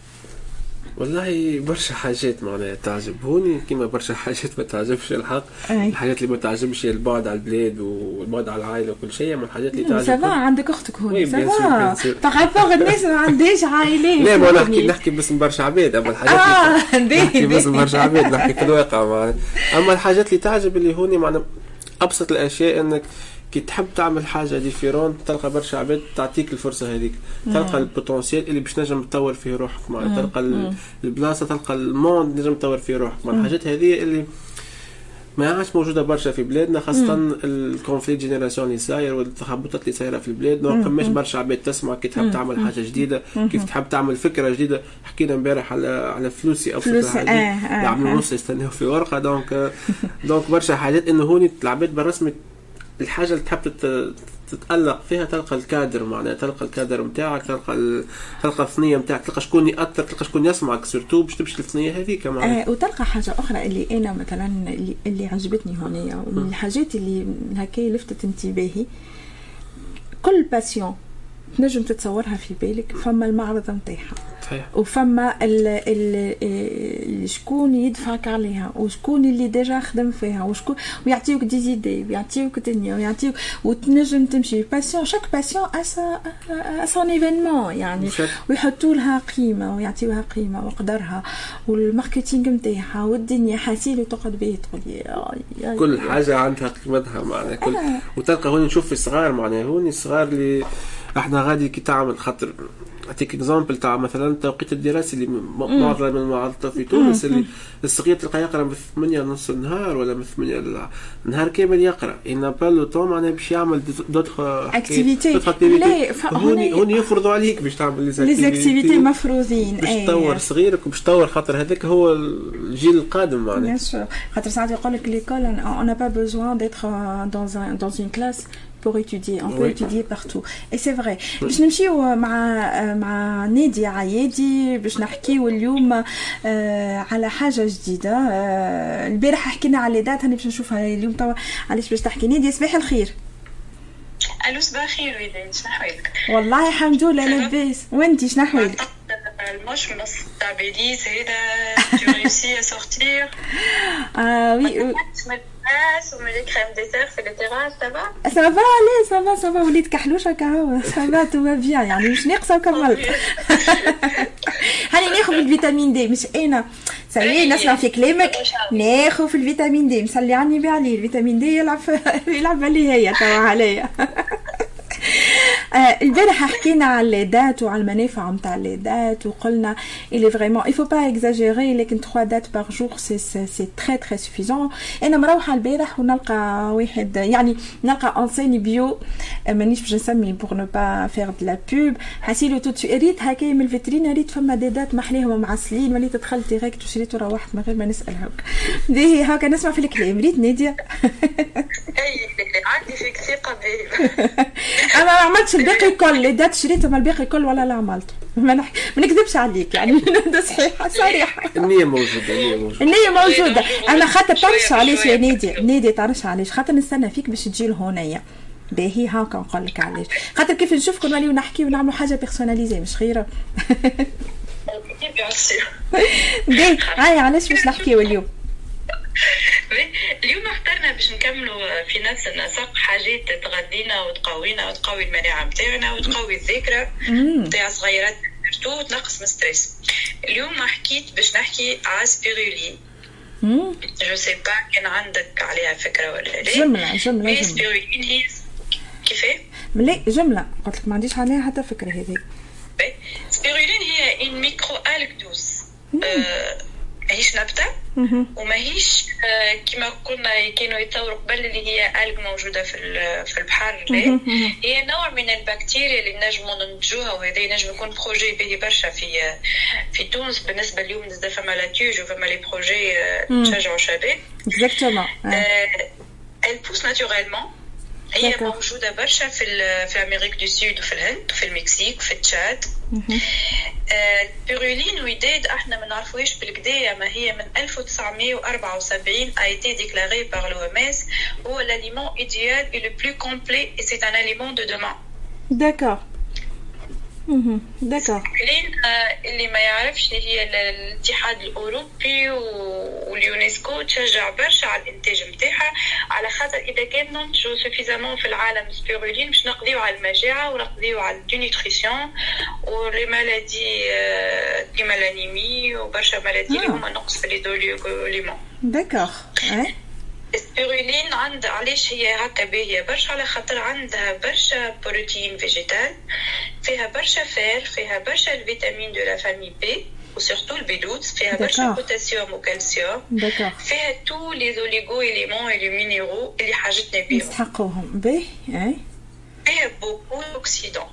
والله برشا حاجات معناها تعجبوني كيما برشا حاجات ما تعجبش الحق أي. الحاجات اللي ما تعجبش هي البعد على البلاد والبعد على العائلة وكل شيء أما الحاجات اللي تعجبني سافا عندك أختك oui، هون bien sûr، ça va. par rapport الناس ما عندهاش عائلات لا ما نحكي. نحكي باسم برشا عباد أما الحاجات آه نحكي باسم. برشا عباد نحكي في الواقع معناها أما الحاجات اللي تعجب اللي هوني معناها أبسط الأشياء إنك كي تحب تعمل حاجة différente تلقى برشا عباد تعطيك الفرصة هذيك. تلقى ال potentiel اللي باش نجم تطور فيه روحك معناها. تلقى ال- البلاصة تلقى ال monde نجم تطور فيه روحك. معناها الحاجات هذه اللي ما عادش موجودة برشا في بلادنا خاصة ال conflit génération اللي صاير والتخبطات اللي صايرة في البلاد. ما فماش برشا عباد تسمع كي تحب تعمل حاجة جديدة كيف تحب تعمل فكرة جديدة. حكينا امبارح على على فلوسي أو فلوس، فكرة آه، آه، يعملوا آه. نص يستناو في ورقة. donc donc برشا حاجات إنه هوني العباد بالرسمي الحاجة اللي تحب تت- تتألق فيها تلقى الكادر معناها تلقى الكادر نتاعك تلقى ال... تلقى الثنية نتاعك تلقى شكون يأطر تلقى شكون يسمعك surtout باش تمشي للثنية هذيك معناها. آه وتلقى حاجة أخرى اللي أنا مثلا اللي, اللي عجبتني هنا ومن الحاجات اللي هكا لفتت انتباهي. كل passion تنجم تتصورها في بالك فما المعرض نتاعها وفما ال ال ال- شكون يدفعك عليها وشكون اللي déjà خدم فيها وشكون ويعطيوك des idées ويعطيوك دنيا ويعطيوك وتنجم تمشي. passion chaque passion son événement يعني ويحطوا لها قيمة ويعطيوها قيمة وقدرها وال marketing نتاعها والدنيا حاسيل وتقعد بيه تقول يا- يا- كل حاجة عندها قيمتها معناها كل وتلقى هوني نشوف في الصغار معناها هوني الصغار اللي إحنا غادي كي تعمل خاطر اعطيك exemple تاع مثلا التوقيت الدراسي اللي معظم المعاهد في تونس اللي الصغير تلقى يقرأ من 8 نص النهار ولا من 8 ل- النهار كامل يقرأ. on n'a pas le temps معناها باش يعمل d'autre. لا، ف- هوني هوني يفرضوا عليك باش تعمل les activités مفروضين. باش أي. تطور صغيرك وباش تطور خاطر هذاك هو الجيل القادم معناها. Bien sûr. خاطر ساعات يقول لك pas besoin d'être euh, dans un dans une classe pour étudier. On peut Oui. étudier partout. Et c'est vrai. باش نمشيو مع مع نادي عيادي باش نحكيو اليوم آه، على حاجة جديدة. آه، البارح حكينا على دات هاني باش نشوفها اليوم توا علاش باش تحكي؟ نادي صباح الخير. ألو صباح الخير وليدي شنو احوالك؟ والله الحمد لله لاباس. وانتي شنو احوالك المش من تاع بيليز هذا tu réussis à sortir. آه وي من الناس ومن لي كريم ديسير في التيراس سافا سافا لي سافا سافا وليت كحلوشه كهو سافا تو بيان يعني مش ناقصه وكملت هاني ناخذ الفيتامين دي مش أنا سالي نسمع في كلامك ناخذ في الفيتامين دي مسلي عني بعلي الفيتامين دي يلعب يلعب علي هي توا عليا آه، البارح حكينا على les dattes وعلى المنافع نتاع les dattes وقلنا est vraiment il faut pas exagérer لكن 3 dattes par jour c'est c'est très très suffisant أنا مروحه البارح ونلقى واحد يعني نلقى انسيني بيو مانيش باش نسمي pour ne pas faire de la pub حسيلو تو تسو ريت هكايا من ال vitrine ريت فما دي دات محليهم ومعسلين وليت دخلت direct وشريت وروحت من غير ما نسال هاك دي هاكا نسمع في الكلام ريت ناديه اي عندي فيك ثقه أنا ما عملتش ال paquet الكل les dattes شريتهم ال paquet الكل ولا لا عملته ما, نح... ما نكذبش عليك يعني ده صحيحه صريحه النية موجودة النية موجودة. النية موجودة. أنا خاطر تعرفش علاش يا نادي نادي تعرفش علاش خاطر نستنى فيك باش تجي لهونيا باهي هاكا نقول لك علاش خاطر كيف نشوفكم نوليو نحكي ونعملوا حاجة personnalisée مش خيرة bien sûr باهي هاي علاش باش نحكيو اليوم؟ اليوم اخترنا باش نكملوا في نفس النسق حاجات تغذينا وتقوينا وتقوي المناعة متاعنا وتقوي الذاكرة متاع صغيرات وتنقص من stress اليوم حكيت باش نحكي على spiruline. je sais pas كان عندك عليها فكرة ولا لا. جملة جملة mais جملة. سبيرولين هي كيفاه؟ لا جملة. قلت لك ما عنديش عليها حتى فكرة هذه. سبيرولين هي une micro algue douce آه، ماهيش نبتة؟ وماهيش آه، كما قلنا كانوا يتصوروا قبل اللي هي algue موجودة في ال- في البحر لا هي نوع من البكتيريا اللي نجموا ننتجوها وهذا ينجم يكون projet باهي برشا في في تونس. بالنسبة اليوم زاد فما لاتيوج وفما les projets آه، نشجعوا الشباب exactement elle pousse naturellement هي D'accord. موجودة برشا في ال- في Amérique du Sud وفي الهند وفي المكسيك وفي تشاد بيرولين وداد إحنا ما نعرفوهاش بالكدا ما هي من 1974 a été déclaré par l'OMS هو l'aliment idéal et le plus complet et c'est un aliment de demain. داكور داكور لين آه، اللي ما يعرفش هي ال- الاتحاد الأوروبي و- واليونسكو تشجع برشا على الإنتاج نتاعها على خاطر إذا كان ننتجوا suffisamment في العالم سبيرولين باش نقضيو على المجاعة ونقضيو على ال dénutrition و les maladies آه، كيما l'anémie وبرشا maladies اللي آه. هما نقص في les oligo-éléments d'accord ال spiruline عند علاش هي هكا باهية برشا على خاطر عندها برشا protéines végétales فيها برشا fer فيها برشا ال vitamines de la famille B و surtout ال B 12 فيها برشا. بوتاسيوم وكالسيوم فيها tous les oligo et les minéraux اللي حاجتنا بيهم. يستحقوهم. باهي أي. فيها beaucoup d'antioxydants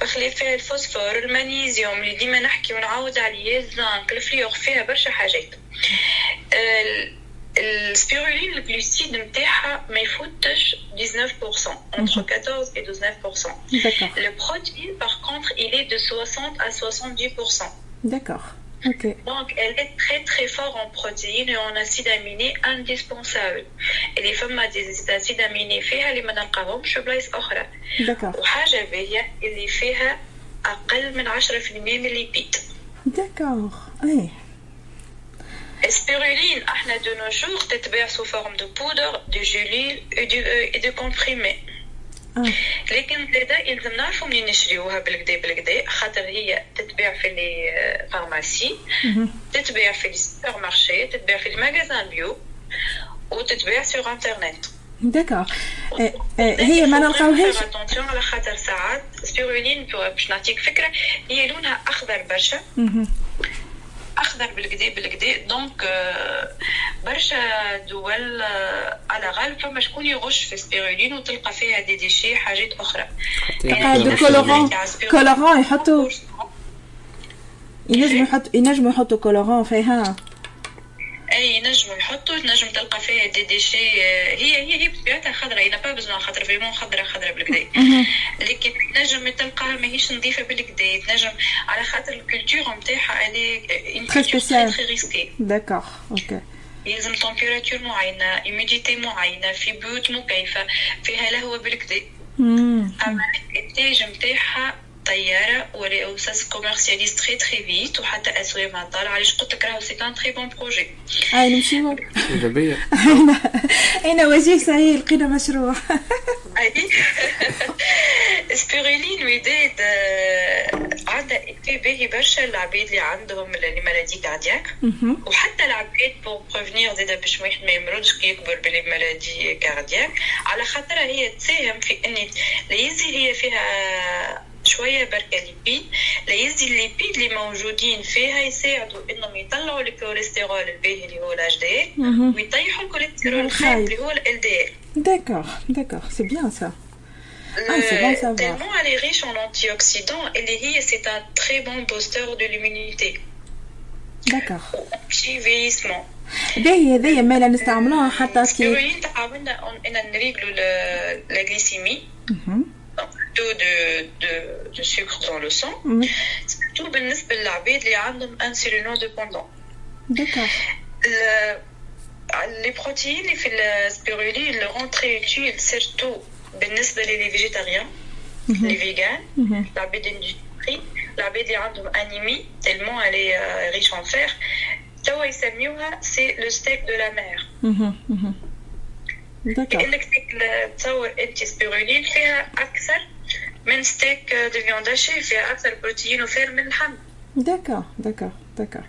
بخلي فيها الفوسفور المغنيسيوم اللي ديما نحكي ونعاود عليه الزنك ال fluor فيها برشا حاجات. ال- السبيرولين الجلوسيد نتاعها ما يفوتش 19% entre 14 et 19% داكور Le protéine, par contre, il est de 60 à 70%. داكور اوكي Donc, elle est très très fort en protéines et en acides aminés indispensables. Et les femmes ont des acides aminés فيها اللي ما نلقاهمش في بلايص أخرى. داكور وحاجة باهية اللي فيها أقل من 10% من الليبيد. داكور اي السبيرولين إحنا de nos jours تتباع sous forme de poudre de gélules et de comprimés. آه لكن زادا يلزم نعرفوا منين نشريوها بالكدا بالكدا خاطر هي تتباع في les pharmacies تتباع في les supermarchés تتباع في ال magasins bio وتتباع sur internet d'accord هي ما نلقاوهاش attention على خاطر ساعات سبيرولين باش نعطيك فكره هي لونها اخضر برشا أخضر بالكدا بالكدا donc برشا دول على غالب فما شكون يغش في سبيرولين وتلقى فيها دي ديشي حاجات أخرى. du colorant colorant يحطوا ينجموا يحطوا ينجموا يحطوا colorant فيها. أي نجم يحطوا نجم تلقى فيها دي ديشي هي هي هي بطبيعتها خضراء هي با بزنا خضراء vraiment خضراء خضراء بالكدا لكن نجم تلقاها ماهيش نظيفة بالكدا تنجم على خاطر ال culture نتاعها elle est très spéciale très risquée d'accord OK يلزم température معينة humidité معينة في بيوت مكيفة فيها لهوة بالكدا أما الإنتاج نتاعها طيارة ولا أو سا كوميرسياليز تري تري فيت وحتى أسوي ما طالع علاش قلت لك راهو سي ان تري بون بروجي هاي نمشيو إيجابية. اين وجيه سهيل لقينا مشروع. أي. سبيرولين وداد عندها ايفي باهي برشا العباد اللي عندهم لي مالادي كاردياك وحتى العباد بور بريفنير زادا باش واحد ما يمرضش كي يكبر بلي مالادي كاردياك على خاطرها هي تساهم في ان ليزي هي فيها شوية بركة lipides ليزي ال lipides اللي موجودين فيها يساعدوا إنهم يطلعوا الكوليسترول الباهي اللي هو الاش دي ويطيحوا الكوليسترول الخايب اللي هو LDL d'accord d'accord c'est bien ça Ah, c'est bon à savoir. Tellement elle est riche en antioxydants, et les c'est un très bon booster de l'immunité. D'accord. Anti-vieillissement. باهي هذايا مالا نستعملوها حتى في سبيرولين تعاوننا ان نريغلو la glycémie taux de, de, de sucre dans le sang. Surtout بالنسبة للعباد اللي عندهم insulinodépendants d'accord les protéines اللي في ال spiruline le rend très utile surtout بالنسبة ل les végétariens les végans العباد النيوتري العباد اللي عندهم anémie tellement elle est riche en fer. توا يسميوها c'est le steak de la mer كأنك تصور انت سبيرولين فيها أكثر من steak de viande hachée فيها أكثر بروتين و fer من اللحم D'accord, d'accord, d'accord.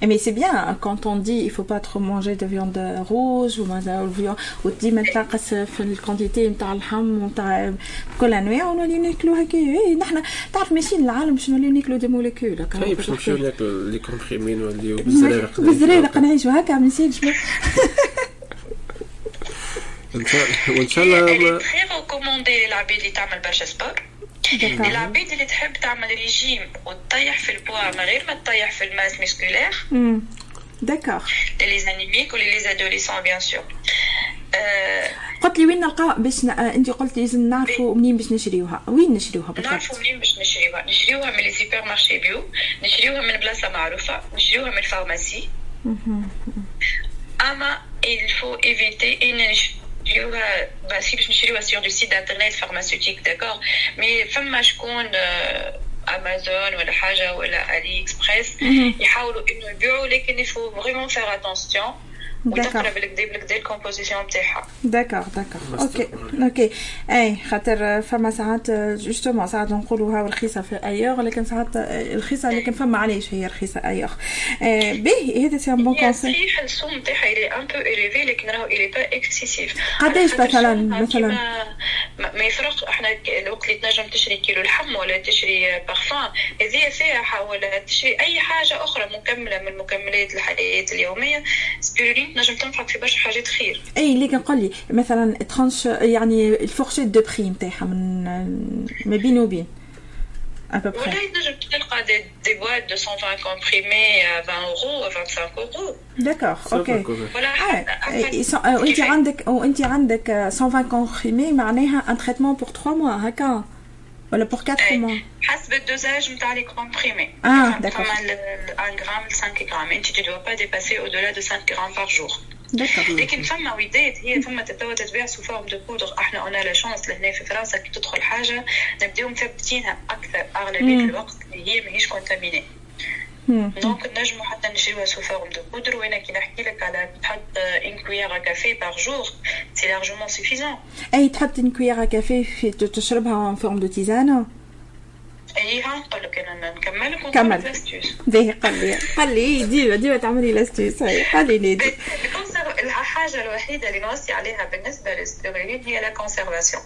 Mais c'est bien quand on dit il faut pas trop manger de viande rouge ou وديما تنقص في ال quantité نتاع اللحم ونتاع كل انواع ونولي ناكلو هكا اي نحنا تعرف ماشيين العالم باش نوليو ناكلو des molécules طيب باش نمشيو ناكلو les comprimés نوليو بالزرارق بالزرارق نعيشو هكا ما نسيتش ان شاء الله وإن شاء الله très recommandée العباد اللي تعمل برشا sport العباد اللي تحب تعمل ريجيم وتطيح في البوا من غير ما تطيح في ال masse musculaire d'accord les anémiques و les les adolescents bien sûr قلت لي وين نلقاو باش ن... انت قلت لازم نعرفوا منين باش نشريوها. وين نشريوها بالضبط؟ نعرفوا منين باش نشريوها. نشريوها من les supermarchés bio نشريوها من بلاصة معروفة. نشريوها من ال pharmacie أما il faut éviter ان نشريوها بس باش نشريوها sur des sites internet pharmaceutiques d'accord mais فما شكون امازون ولا حاجة ولا AliExpress يحاولوا انه يبيعوا لكن il faut vraiment faire attention وتقرا بالكدا بالكدا ال composition نتاعها d'accord d'accord OK OK اي خاطر فما ساعات justement ساعات نقولوا هاو رخيصه في ailleurs لكن ساعات رخيصه لكن فما علاش هي رخيصه ailleurs باهي هذا c'est un bon conseil صحيح السوم نتاعها elle est un peu élevée لكن راهو elle est pas excessive قداش مثلا مثلا؟ ما يفرق إحنا الوقت اللي تنجم تشري كيلو لحم ولا تشري بارفان هذه فيها ولا تشري أي حاجة أخرى مكملة من مكملات الحياة اليومية. سبيرولين تنجم تنفعك في برشا حاجات خير اي لكن قل لي مثلا tranche يعني ال fourchette de prix نتاعها من ما بين وبين ولا تنجم تلقى des, des boîtes de 120 comprimés à 20 euros à 25 euros. d'accord OK وانت عندك وانت عندك 120 comprimés معناها un traitement pour 3 mois هكا ولا pour 4 mois حسب ال dosage نتاع les comprimés آه d'accord فما 1 غرام ل 5 غرام انت tu dois pas dépasser au-delà de 5 غرام par jour. لكن فما وداد هي فما تتوا تتباع sous forme de poudre إحنا on a la chance لهنا في فرنسا كي تدخل حاجة نبداو مثبتينها أكثر اغلبيه الوقت اللي هي ماهيش contaminée donc نجمو حتى نشريوها sous forme de poudre وأنا كي نحكي لك على تحط une cuillère à café par jour c'est largement suffisant اي تحط une cuillère à café في تشربها en forme de tisane ايها نقول لك أنا نكمل لك كمل باهي قال لي قال لي ديما ديما تعملي l'astuce هاي قال لي نادي الحاجة الوحيده اللي نوصي عليها بالنسبة للسبيرولين هي la conservation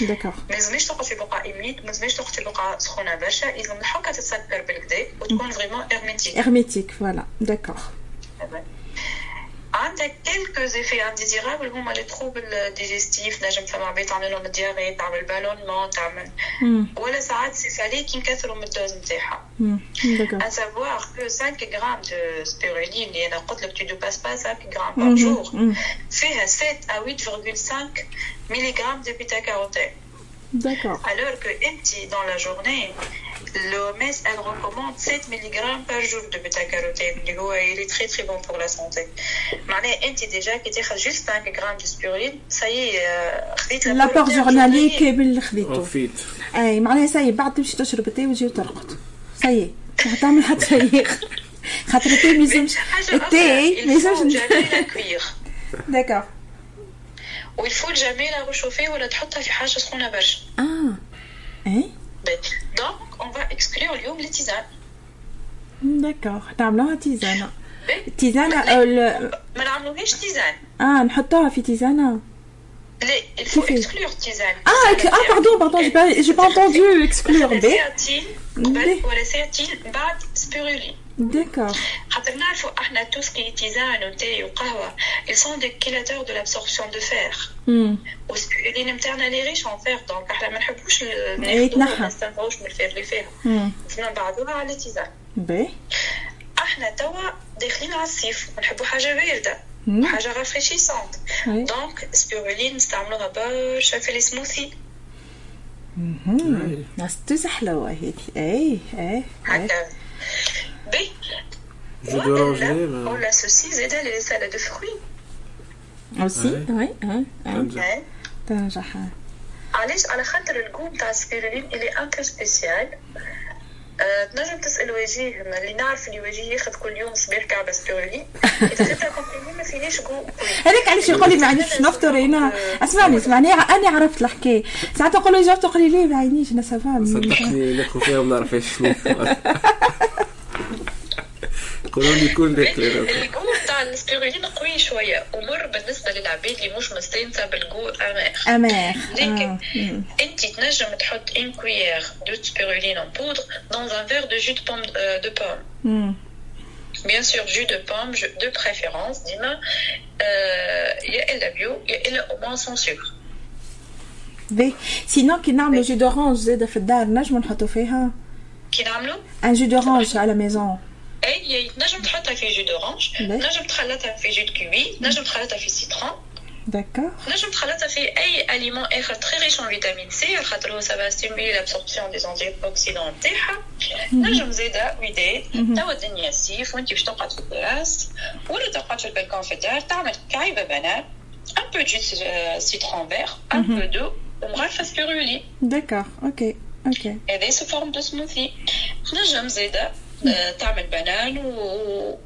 d'accord ما لازمش تقعد في بقعة humide ما لازمش تقعد في بقعة سخونة برشا لازم الحكه تتسكر بالكدا وتكون vraiment hermétique hermétique voilà d'accord عندك quelques effets indésirables هما les troubles digestifs نجم فما عباد تعمل لهم diarrhée تعمل ballonnement تعمل ولا ساعات سيفالي كي نكثروا من الدوز نتاعها داكوغ à savoir que 5 grammes de spiruline اللي أنا قلت لك tu ne passes pas 5 grammes par jour فيها 7 à 8,5 ملغ de bêta carotène داكوغ alors que انت dans la journée l'OMS elle recommande 7 mg par jour de bêta carotène اللي هو il est très très bon pour la santé. معناها انت ديجا كي تاخذ juste 5 grammes de spiruline ça y est. Euh, خذيت لابور جورنالي كامل اللي خذيته وفيت اي معناها سي بعد تمشي تشرب التاي وتجي وترقد سي ما تعمل حتى تاريخ خاطر التاي ما يلزمش التاي ما يلزمش jamais la cuire d'accord و il faut jamais la réchauffer ولا تحطها في حاجة سخونه برشا آه اي donc on va exclure اليوم les tisanes d'accord نعملوها تيزانة باهي. تيزانة أو ال- ما نعملوهاش tisane آه نحطوها في تيزانة لا il faut كيفاش؟ exclure tisane آه ك- آه pardon pardon j'ai pas j'ai pas entendu exclure بي سياتين باهي. قبل ولا سياتين بعد سبيرولين داكوغ خاطر نعرفوا إحنا tout ce qui tisane وتاي وقهوه ils sont des killateurs de l'absorption de fer. امم والسبيرولين نتاعنا اللي riche en fer donc إحنا ما نحبوش ال- إيه، يتنحى. ناخذوه ما نستنفعوش من ال fer اللي فيها امم فينا نبعدوها على tisane بي إحنا توا داخلين على الصيف ونحبوا حاجة بارده مم. وحاجه rafraîchissante oui. donc spiruline نستعملوها برشا في السموثي مهم. ناس تزحلوة هيك اي اي اي هكا ولا aussi زاده les salades de fruits aussi oui اي اي تنجح. علاش على خاطر ال goût نتاع السبيرولين اللي un peu spécial تنجم تسأل وجيه اللي نعرف اللي وجيه ياخذ كل يوم صبيح كعبة comprimé ما فينيش جو هذاك علاش يقول لي ما عنديش نفطر هنا أسمعني أسمعني أنا عرفت الحكاية ساعات نقول له جاوب تقول لي ليه ما عينيش أنا ça va صدقني ندخل فيها وما نعرف إيش شنو. يقولوا لي كل ذاك الجو نتاع السبيرولين قوي شوية ومر بالنسبة للعباد اللي مش مستانسه بالجو اماغ اماغ لكن انت تنجم تحط une cuillère de spiruline en poudre dans un verre de jus de pomme euh, de pomme. Bien sûr jus de pomme je- de préférence ديما euh, يا الا bio يا الا au moins sans sucre. bah sinon كي نعملوا jus d'orange زاده في الدار نجموا نحطوا فيها كي نعملو un jus d'orange à la maison اي تنجم تحطها في jus d'orange باهي. تنجم تخلطها في jus kiwi تنجم تخلطها في citron d'accord تنجم تخلطها في اي aliment اخر très riche en vitamine C خاطر هو ça va stimuler l'absorption des antioxydants نتاعها نجم زاده وداد توا الدنيا صيف وانت باش تقعد في التراس ولا تقعد في البلكون في الدار تعمل كعيبه بنان un peu jus citron vert un peu de ومغرفه spiruline d'accord ok ok هذا sous forme de smoothie تنجم زاده آه، تعمل بنان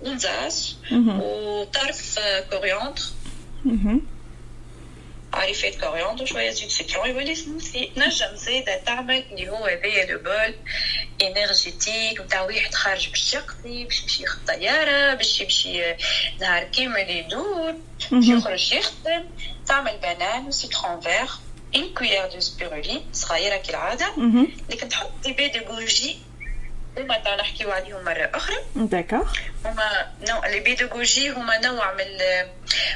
وانزاص وطرف آه، coriandre. عريفات coriandre شوية زيت citron يولي سموثي نجم زاده تعمل اللي هو هذايا le bol énergétique نتاع واحد خارج باش يقضي باش يمشي ياخذ طياره باش يمشي نهار كامل يدور باش يخرج يخدم تعمل بنان و citron vert une cuillère de spiruline صغيره كالعاده مهم. لكن تحط des baies de goji هما تاع نحكيو عليهم مرة أخرى. d'accord. هما نوع les baies de goji هما نوع من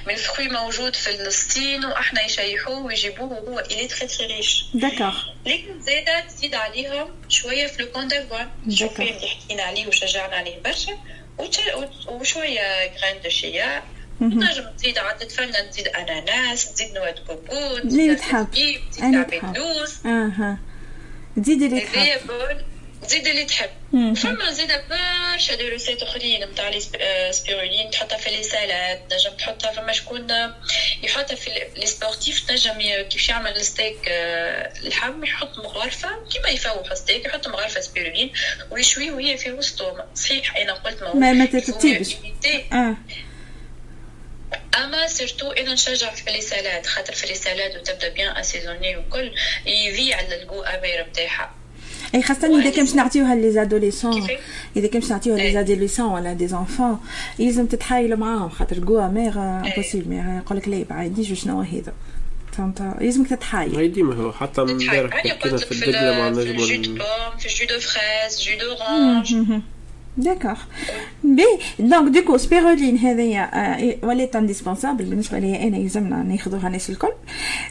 من الفخوي موجود في فلسطين وأحنا يشيحوه ويجيبوه وهو إلي très très riche d'accord. لكن زادة تزيد عليهم شوية flocons d'avoine شوفي اللي حكينا عليه وشجعنا عليه برشا. وشوية graines de chia تنجم تزيد عدة فلة تزيد أناناس تزيد noix de coco اللي تحب. تزيد تحب. لوز أها. تزيدي اللي تحب زيد اللي تحب. فما زيد برشا des recettes أخرين نتاع les آه، سبيرولين تحطها في les salades نجم تحطها فما شكون يحطها في les sportifs تنجم ي- كيف يعمل الستيك آه، اللحم يحط مغرفة كيما يفوح الستيك يحط مغرفة سبيرولين ويشويه وهي في وسطه صحيح أنا قلت ما ما- تتبش. آه. أما surtout أنا نشجع في les salades خاطر في les salades وتبدأ bien assaisonnée وكل يذيع ال goût amer نتاعها اي خاصة اذا كان باش نعطيوها les adolescents؟ اذا كان باش نعطيوها les. adolescents ولا des enfants يلزم تتحايلوا معاهم خاطر جوا ميغ امبوسيبل ميغ يقول لك لا بعيديش شنو هذا فهمت يلزمك تتحايل هاي ديما هو حتى امبارح قلت في الدقلة مع النجم دو في الجو دو فريز جو دورانج داكوغ بي دونك دوكو سبيرولين هذايا ولات انديسبونسابل بالنسبة لي أنا يلزمنا ناخذوها الناس الكل.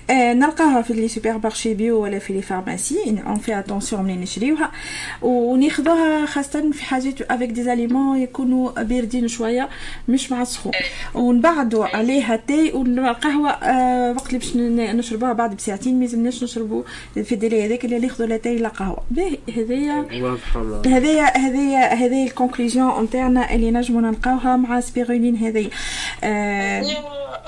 آه، نلقاها في لي سوبر مارشي بيو ولا في لي فارماسي اون في اتونسيون منين نشريوها. وناخذوها خاصة في حاجات avec des aliments يكونوا باردين شوية مش مع السخون. ونبعدوا عليها تاي والقهوه آه، وقت اللي باش نشربوها بعد بساعتين. ما يلزمناش نشربوا في délai هذاك اللي ناخذوا لا تاي لا قهوة. باهي هذايا هذايا هذايا هذايا ال conclusion نتاعنا اللي نجمو نلقاوها مع سبيرولين هذايا آه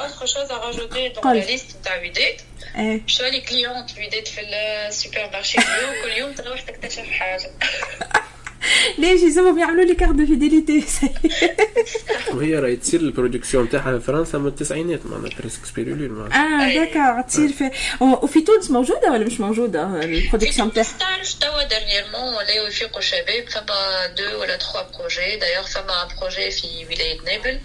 autre chose à rajouter dans قل. la liste تاع وداد آه. شو لي كليونت وداد في السوبر مارشي بيو كل يوم تروح تكتشف حاجة ليش يلزمهم يعملوا لي كارت دو فيديليتي وهي راهي تصير البرودكسيون تاعها في فرنسا من التسعينات معناها بريسك سبيرولين معناها. آه داكا تصير في وفي تونس موجودة ولا مش موجودة البرودكسيون تاعها تعرف توا ديرنييرمون ولاو يفيقوا الشباب فما دو ولا تخوا بروجي دايوغ فما بروجي في ولاية نابل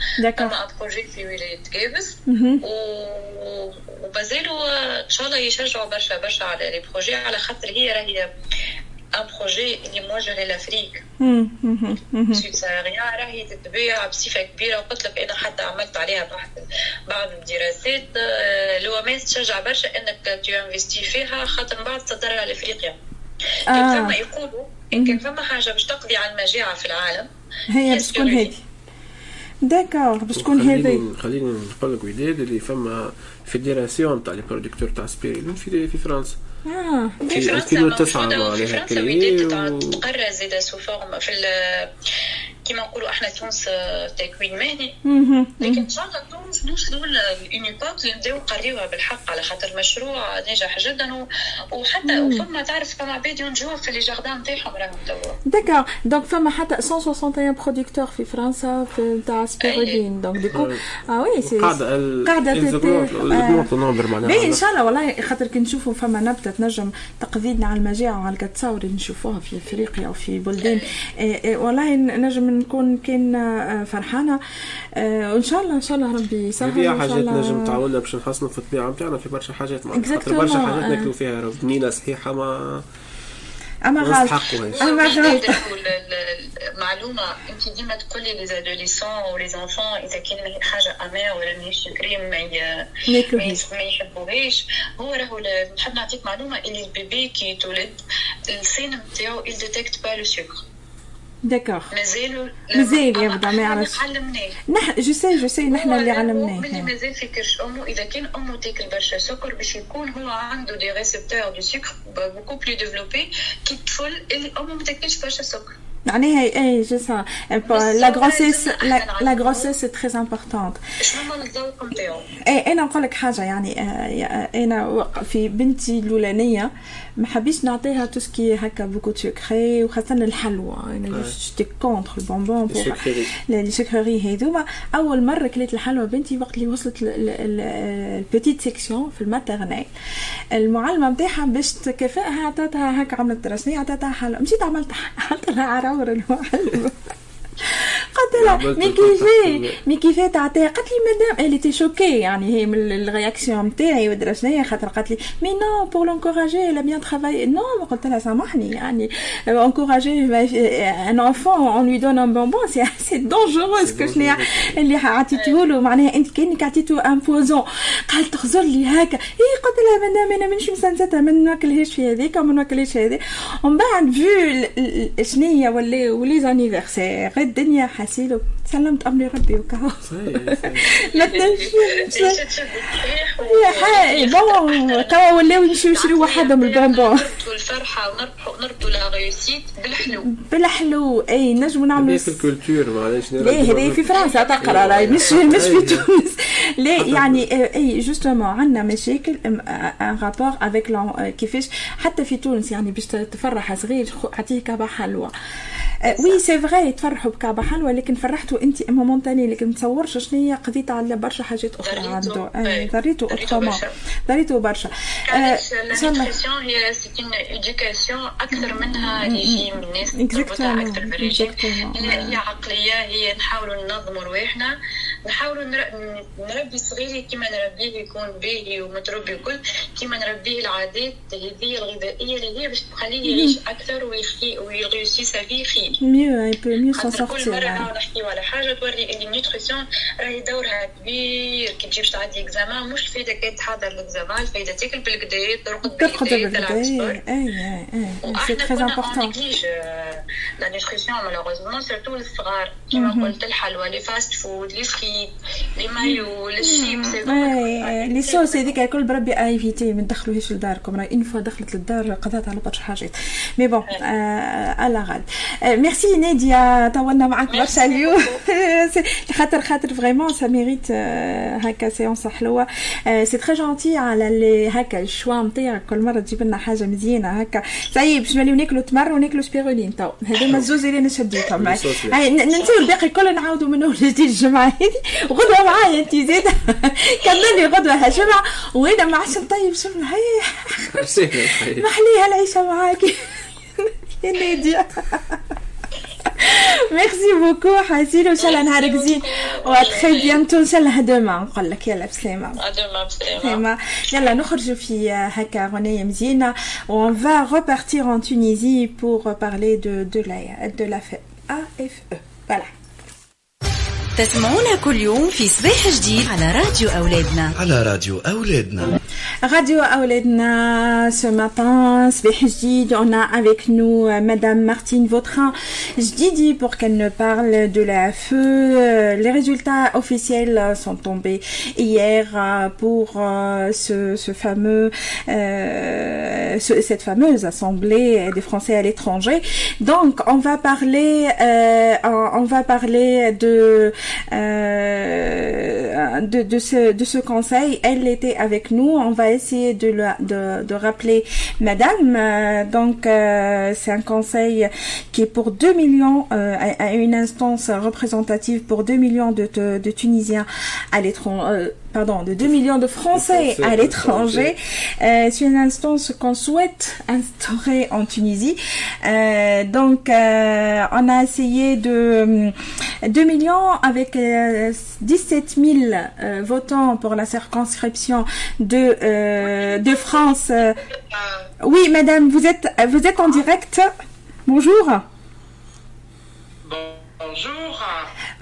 فما بروجي في ولاية جابس مهم. و- ومازالوا ان شاء الله يشجعوا برشا برشا على لي بروجي على خاطر هي راهي ان بروجي اللي موجه للافريك. سود ساهريان راهي تتباع بصفه كبيره وقلت لك أنا حتى عملت عليها بحث بعض الدراسات آه، الوماس تشجع برشا انك تو انفستي فيها خاطر من بعد تصدرها لافريقيا كان. فما يقولوا ان كان فما حاجة باش تقضي على المجاعه في العالم هي باش تكون هذه داكوغ باش تكون هذه خليني نقول لك وداد اللي فما فيديراسيون تاع لي برودكتور تاع سبيرولين في في فرنسا آه. في فرنسا 2009 موجودة وفي فرنسا كريي ودات و- تقرر زيادة سو فورم في ال- كيما نقولوا إحنا تونس آه، تكوين مهني. لكن إن شاء الله تونس نوصلوا لونيبوك اللي نبداو نقريوها بالحق على خاطر مشروع ناجح جدا. وحتى وفما تعرف فما عباد ينجحوا في لي جاردان نتاعهم راهم توا. d'accord donc فما حتى 161 producteurs في فرنسا في نتاع spiruline donc du coup أه oui c'est t- augmentent- آه. إن شاء الله والله خاطر كي نشوفوا فما نبتة تنجم تقضينا على المجاعة وعلى التصاور اللي نشوفوها في افريقيا وفي بلدان. آه، آه، والله نجم نكون كان آه، فرحانة. آه، وإن شاء الله إن شاء الله ربي يسهل هذه شاء حاجات الله- نجم تعاوننا باش نحسنوا في الطبيعة نتاعنا في برشا حاجات معناها خاطر برشا حاجات آه. ناكلوا فيها راه بنينه صحيحة ما أما ما غلط. أما غلط. معلومة أنت ديما تقولي لي les adolescents و les enfants إذا كان حاجة amer ولا ماهيش sucré ما يحبوهاش. هو راهو نحب نعطيك معلومة. اللي البيبي كي يتولد ال sein نتاعو il détecte pas le sucre. d'accord مازالوا مازال يبدا ما يعرفش. اللي علمناه نحن جو سي جو سي نحن اللي علمناه مازال في كرش امه اذا كان امه تاكل برشا سكر باش يكون هو عنده des récepteurs de sucre beaucoup plus développés كي الطفل اللي امه ما تاكلش برشا سكر معناها et je ça la grossesse la grossesse c'est très important شنو هو الذوق نتاعو إيه أنا نقول لك حاجة يعني أنا في بنتي الاولانيه ما حبيش نعطيها tout ce qui هكا beaucoup sucré وخاصة الحلوى. أنا j'étais contre ال bonbon. les sucreries هذوما. أول مرة كليت الحلوى بنتي وقت اللي وصلت ال petite section في ال maternelle المعلمة نتاعها باش تكافئها عطاتها هكا عملت رسمي عطاتها حلوى. مشيت عملت لها عراور المعلمة. قلت لها عملت mais ال contact كيفاه mais كيفاه تعطيها قالت لي madame elle était choquée يعني هي من ال réaction نتاعي ودرا شنيا خاطر قالت لي mais non pour l'encourager elle a bien travaillé non قلت لها سامحني يعني encourager un enfant en lui donnant un bonbon c'est c'est dangereux que شنيا اللي عطيته له معناها انت كانك عطيته un poison قالت تخزر لي هكا اي قلت لها مدام أنا مانيش مسنسته ما ناكلهاش في هذيك وما ناكلهاش هذه ومن بعد فيو شنيا ولا ولي زانيفرسير الدنيا حسيلو سلمت أمري ربي وكهو. صحيح صحيح. لا حي بون توا ولاو يمشيو يشريو وحدهم البونبون نربطوا الفرحة ونربحوا نربطوا لا ريوسيت بالحلو. بالحلو. أي نجمو نعملو هذيك الكولتور معليش لا هذه في فرنسا تقرا راهي مش مش في تونس. لا يعني أي جوستومون عندنا مشاكل ان رابور افيك كيفاش؟ حتى في تونس يعني باش تفرح صغير اعطيه كعبه حلوى وي سي فغي تفرحوا بكعبه حلوة لكن فرحتوا انت إما مونتاني لكن تصورش شنو هي قضيت على برشا حاجات أخرى عنده ضريتو اوترومون ضريتو برشا. النيوتريسيون هي سيت اون ايديوكاسيون أكثر منها ريجيم الناس أكثر بالريجيم هي عقلية هي نحاولوا ننظموا رواحنا. نحاولوا نربي صغيري كما نربيه يكون باهي ومتربي وكل كما نربيه العادات هذه الغذائية اللي هي باش تخليه يعيش أكثر ويغيوسي سا في خير. ميو اي بو ميو سون سورتير كل مرة نحكيو على حاجة توري اللي النيوتريسيون راهي دورها كبير كي تجي باش تعدي اكزامان مش الفايدة كي تحضر الاكزامان الفايدة تاكل بالكدا ترقد بالكدا تلعب سبور أي et c'est très important la nutrition malheureusement surtout الصغار كيما قلت الحلوى les fast-food les سكي les mayo les chips les sauces هذيك الكل بربي évitez ما تدخلوهاش لداركم. راهي une fois دخلت للدار قضات على برشا حاجات. mais bon على غاد. ميرسي نادية طولنا معك برشا اليوم خاطر خاطر vraiment ça mérite هكا séance حلوة c'est très gentil على اللي هكا ال choix نتاعك كل مره تجيب لنا حاجة مزيانه هكا سي باش نوليو ناكلو تمر وناكلو سبيرولين تو هذوما الزوز اللي أنا شديتهم ننسيو الباقي كله نعاودوا من اول جديد الجمعه هذه غدوه معايا انت زيد كملي غدوه هالجمعه وأنا مع طيب شنو هي محليها العيشه معاك يا ناديه merci beaucoup حسين وان شاء الله نهارك زين و très bientôt ان شاء الله دوما نقول لك يلا بسلامة بسلامة يلا نخرجوا في هكا غنية مزيانة وان فا repartir en Tunisie pour parler de de la de la AFE voilà. تسمعونا كل يوم في صباح جديد على راديو أولادنا على راديو أولادنا Radio Aouledna, ce matin, on a avec nous Madame Martine Vautrin. Je dis pour qu'elle ne parle de la feu. Les résultats officiels sont tombés hier pour ce, ce fameux, euh, ce, cette fameuse assemblée des Français à l'étranger. Donc, on va parler, euh, on va parler de, euh, de, ce, de ce conseil. Elle était avec nous. On va essayer de, le, de, de, rappeler Madame. Euh, donc, euh, c'est un conseil qui est pour 2 millions, euh, une instance représentative pour 2 millions de, de, de Tunisiens à l'étranger pardon, de 2 millions de Français, Français à l'étranger. Euh, c'est une instance qu'on souhaite instaurer en Tunisie. Euh, donc, euh, on a essayé de 2 millions avec 17 000 votants pour la circonscription de de France. oui, madame, vous êtes vous êtes en direct. Bonjour. Bonjour.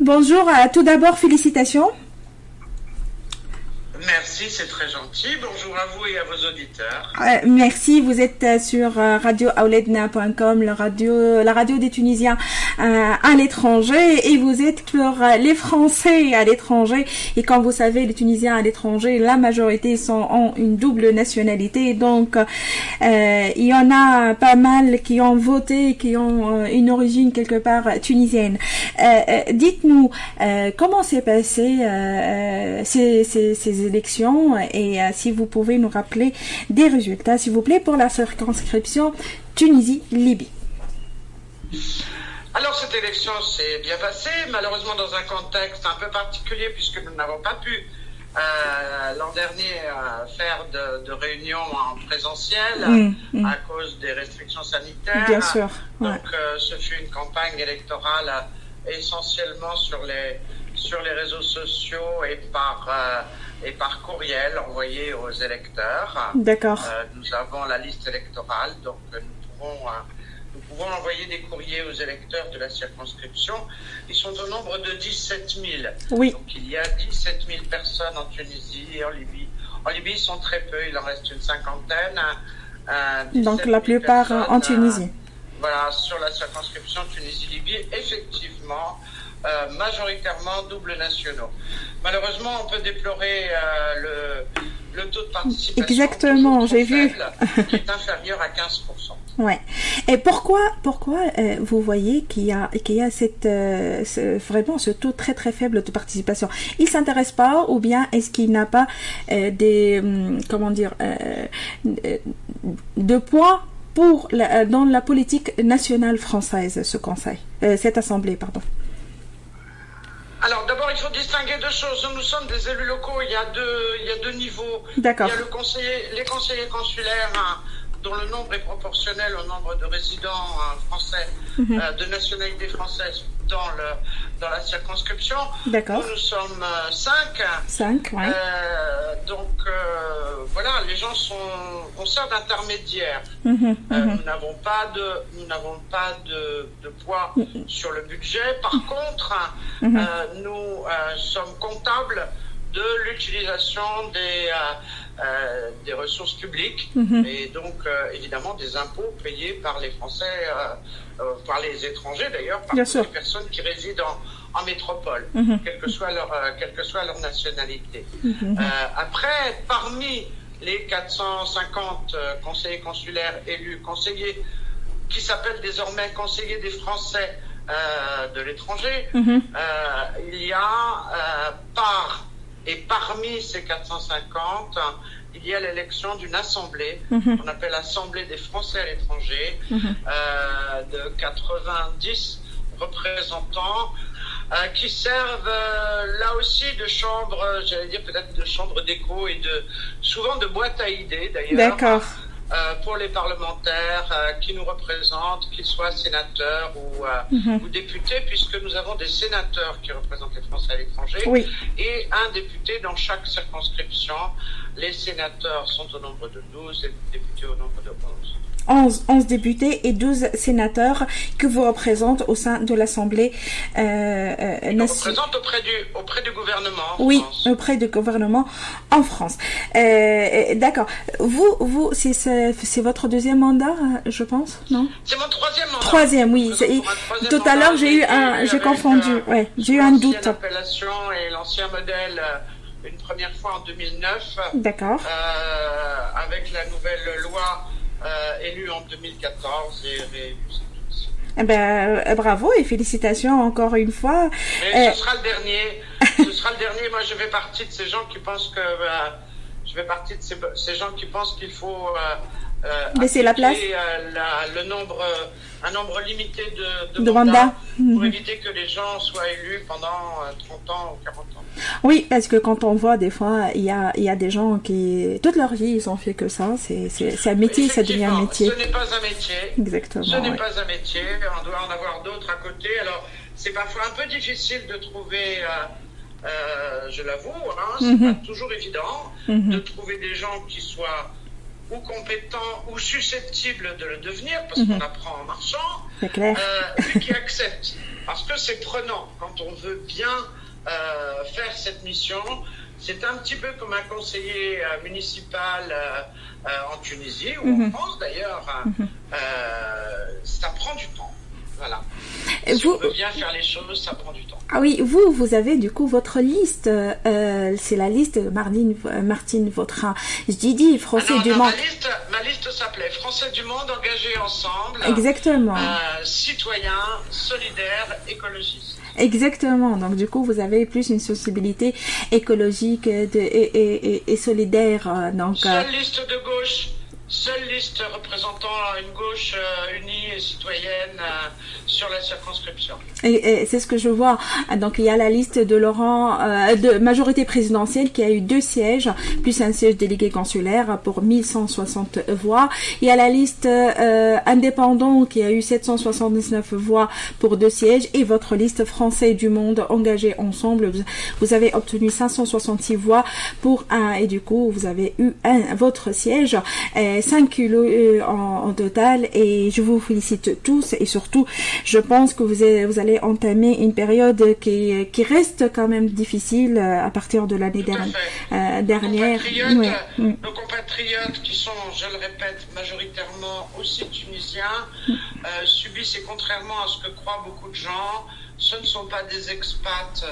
Bonjour. Tout d'abord, félicitations. Merci, c'est très gentil. Bonjour à vous et à vos auditeurs. Merci, vous êtes euh, sur euh, radioauledna.com, la radio, la radio des Tunisiens euh, à l'étranger, et vous êtes pour les Français à l'étranger. Et comme vous savez, les Tunisiens à l'étranger, la majorité sont en une double nationalité, donc il y en a pas mal qui ont voté, qui ont une origine quelque part tunisienne. Dites-nous comment s'est passé ces, ces, ces élections et euh, si vous pouvez nous rappeler des résultats, s'il vous plaît, pour la circonscription Tunisie-Libye. Alors cette élection s'est bien passée, malheureusement dans un contexte un peu particulier puisque nous n'avons pas pu euh, l'an dernier euh, faire de, de réunions en présentiel Mm, mm. à cause des restrictions sanitaires. Bien sûr. ouais. Donc euh, ce fut une campagne électorale essentiellement sur les sur les réseaux sociaux et par et par courriel envoyé aux électeurs. D'accord. Euh, nous avons la liste électorale, donc nous pouvons, euh, nous pouvons envoyer des courriers aux électeurs de la circonscription. Ils sont au nombre de 17 000. Oui. Donc il y a 17 000 personnes en Tunisie et en Libye. En Libye, ils sont très peu, il en reste une cinquantaine. Euh, 17 Donc 000 la plupart en Tunisie. voilà, sur la circonscription Tunisie-Libye, effectivement, euh, majoritairement doubles nationaux. Malheureusement, on peut déplorer euh, le, le taux de participation Exactement, j'ai vu. qui est inférieur à 15%. Ouais. Et pourquoi, pourquoi euh, vous voyez qu'il y a, qu'il y a cette, euh, ce- vraiment ce taux très très faible de participation? Il s'intéresse pas ou bien est-ce qu'il n'a pas euh, des, hum, comment dire, de poids pour la, dans la politique nationale française, ce conseil, cette assemblée, pardon? Alors d'abord, il faut distinguer deux choses. Nous sommes des élus locaux. Il y a deux, il y a deux niveaux. D'accord. Il y a le conseiller, les conseillers consulaires hein, dont le nombre est proportionnel au nombre de résidents hein, français, Mhm. euh, de nationalité française dans le dans la circonscription. D'accord. Nous, nous sommes euh, cinq. 5, ouais. Euh, donc euh, voilà, les gens sont, on sert d'intermédiaire. Mhm, Euh, mhm. Nous n'avons pas de, nous n'avons pas de, de poids sur le budget. Par contre, euh, nous euh, sommes comptables de l'utilisation des euh, euh, des ressources publiques Mhm. et donc euh, évidemment des impôts payés par les Français, euh, par les étrangers d'ailleurs, par Bien toutes sûr. les personnes qui résident en, en métropole, Mhm. quelle que soit leur quelle que soit leur nationalité. Mhm. Après, parmi les 450 euh, conseillers consulaires élus, conseillers qui s'appellent désormais conseillers des Français de l'étranger, il y a par et parmi ces 450, il y a l'élection d'une assemblée Mhm. qu'on appelle Assemblée des Français à l'étranger, Mhm. euh, de 90 représentants euh, qui servent euh, là aussi de chambre, j'allais dire peut-être de chambre d'écho et de souvent de boîte à idées d'ailleurs. D'accord. Euh, pour les parlementaires euh, qui nous représentent, qu'ils soient sénateurs ou, euh, Mhm. ou députés, puisque nous avons des sénateurs qui représentent les Français à l'étranger Oui. et un député dans chaque circonscription. Les sénateurs sont au nombre de 12 et les députés au nombre de 11. 11, 11 députés et 12 sénateurs que vous représentez au sein de l'Assemblée euh, euh, nationale. représentent auprès du, auprès du gouvernement. en Oui, France. auprès du gouvernement en France. Euh, euh, D'accord. Vous, vous, c'est votre deuxième mandat, euh, je pense, non? C'est mon troisième mandat. Troisième, oui. Troisième Tout à l'heure, j'ai eu un, j'ai confondu. euh, Ouais, j'ai eu un doute. et l'ancien modèle une première fois en 2009. D'accord. euh, avec la nouvelle loi euh, élue en 2014 et fois-ci. Eh ben, euh, bravo et félicitations encore une fois. Mais Euh, ce sera le dernier. ce sera le dernier. Moi, je fais partie de ces gens qui pensent que. euh, je fais partie de ces, ces gens qui pensent qu'il faut. euh, euh, Laisser la place. euh, la- le nombre, euh, un nombre limité de, de, De mandats mandats. pour Mhm. éviter que les gens soient élus pendant euh, 30 ans ou 40 ans. Oui, parce que quand on voit des fois, il y a, y a des gens qui, toute leur vie, ils ont fait que ça. C'est un métier, ça devient un métier. Ce n'est pas un métier. Exactement. Ce n'est pas un métier, on doit en avoir d'autres à côté. Alors, c'est parfois un peu difficile de trouver, euh, euh, je l'avoue, hein, c'est Mhm. pas toujours évident Mhm. de trouver des gens qui soient ou compétents ou susceptibles de le devenir, parce Mhm. qu'on apprend en marchant, euh, et qui acceptent. Parce que c'est prenant quand on veut bien euh, faire cette mission. C'est un petit peu comme un conseiller euh, municipal euh, en Tunisie ou Mhm. en France d'ailleurs. Mhm. Ça prend du temps. Voilà. Si vous- on veut bien faire les choses, ça prend du temps. Ah oui, vous, vous avez du coup votre liste. euh, c'est la liste de Martine, euh, Martine Vautrin. Je dis, Français Alors, du non, Monde. ma liste, ma liste s'appelait Français du monde engagés ensemble. Exactement. Euh, citoyens, solidaires, écologistes. Exactement. Donc du coup, vous avez plus une sensibilité écologique de, et, et, et, et solidaire. euh, Donc, euh, Seule liste de gauche, seule liste représentant une gauche euh, unie et citoyenne euh, sur la circonscription. Et, c'est ce que je vois. Donc il y a la liste de Laurent euh, de majorité présidentielle qui a eu deux sièges plus un siège délégué consulaire pour 1160 voix. Il y a la liste indépendant qui a eu 779 voix pour deux sièges et votre liste français du monde engagé ensemble. Vous, avez obtenu 566 voix pour un et du coup vous avez eu un votre siège, 5 kilos euh, en, en total et je vous félicite tous et surtout je pense que vous, avez- vous allez entamer une période qui, qui reste quand même difficile euh, à partir de l'année Tout à derni- fait. euh, dernière. compatriotes. Mm. nos compatriotes qui sont, je le répète, majoritairement aussi tunisiens, euh, subissent, et contrairement à ce que croient beaucoup de gens, ce ne sont pas des expats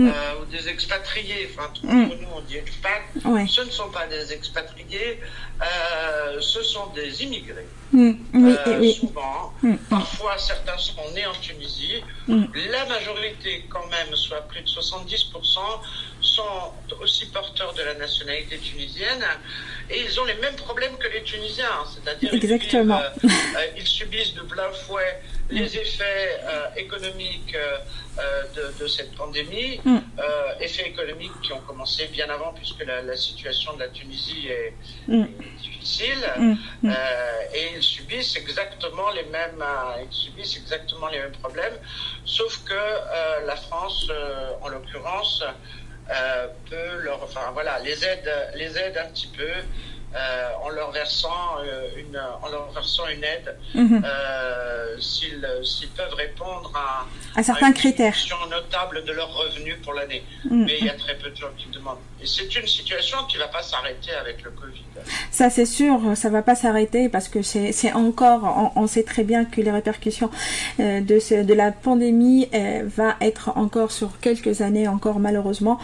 Mm. euh, ou des expatriés, enfin, entre Mm. nous on dit expats, Ouais. ce ne sont pas des expatriés, euh, ce sont des immigrés. Mm. Oui, Euh, oui. souvent. Mm. Parfois, certains sont nés en Tunisie. La majorité, quand même, soit plus de 70%, sont aussi porteurs de la nationalité tunisienne et ils ont les mêmes problèmes que les Tunisiens, c'est-à-dire Exactement. Ils, euh, ils, subissent de plein fouet les effets euh, économiques euh, de, de, cette pandémie, mm. effets économiques qui ont commencé bien avant puisque la, la situation de la Tunisie est, mm. est difficile mm. et ils subissent exactement les mêmes ils subissent exactement les mêmes problèmes, sauf que la France, en l'occurrence, euh, peut leur, enfin voilà, les aide, les aide un petit peu euh, en leur versant euh, une, en leur versant une aide euh, s'ils s'ils peuvent répondre à, À certains une critères. notable de leurs revenus pour l'année. Mhm. Mais il y a très peu de gens qui demandent. Et c'est une situation qui ne va pas s'arrêter avec le Covid. Ça c'est sûr, ça va pas s'arrêter parce que c'est encore, on, on sait très bien que les répercussions euh, de ce, de la pandémie euh, va être encore sur quelques années encore malheureusement.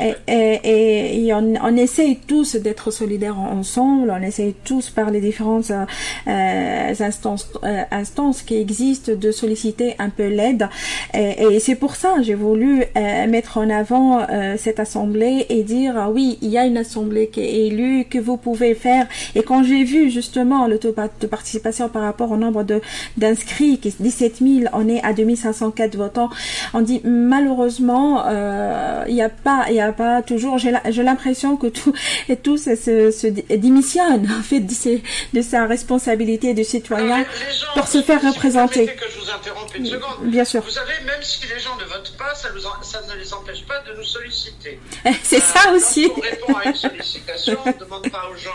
Et, et, et on, on essaye tous d'être solidaires ensemble, on essaye tous par les différentes euh, euh, instances, instances qui existent de solliciter un peu l'aide. Et, et c'est pour ça j'ai voulu mettre en avant cette assemblée et dire ah oui, il y a une assemblée qui est élue, que vous pouvez faire. Et quand j'ai vu justement le taux de participation par rapport au nombre de d'inscrits, qui est 17 000, on est à 2504 votants, on dit malheureusement, euh, il n'y a pas, il y a pas toujours, j'ai l'impression que tout, et tout se, se, se démissionne en fait de, ses- de sa responsabilité de citoyen Alors, pour se faire si représenter. permettez que je vous interrompe une seconde. Bien sûr. Vous savez, même si les gens ne votent pas, ça, nous en- ça ne les empêche pas de nous solliciter. C'est ça Euh, aussi. Lorsqu'on répond à une sollicitation, on ne demande pas aux gens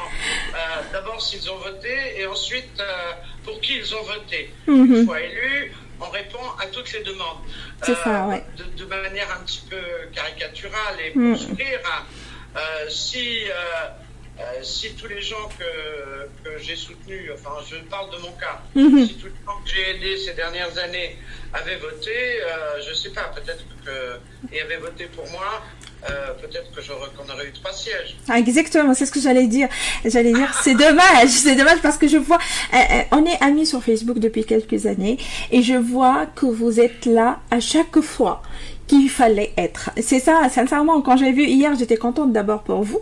euh, d'abord s'ils ont voté et ensuite euh, pour qui ils ont voté. Mhm. Une fois élus, on répond à toutes les demandes. C'est ça, ouais. de, de manière un petit peu caricaturale et pour Mhm. sourire, euh, si, euh, si tous les gens que, que j'ai soutenus, enfin je parle de mon cas, Mhm. si tous les gens que j'ai aidés ces dernières années avaient voté, euh, je sais pas, peut-être que, et avaient voté pour moi, euh, peut-être que qu'on aurait eu trois sièges. Ah, exactement, c'est ce que j'allais dire. J'allais dire, c'est dommage, c'est dommage parce que je vois, euh, euh, on est amis sur Facebook depuis quelques années et je vois que vous êtes là à chaque fois qu'il fallait être. C'est ça, sincèrement, quand j'ai vu hier, j'étais contente d'abord pour vous,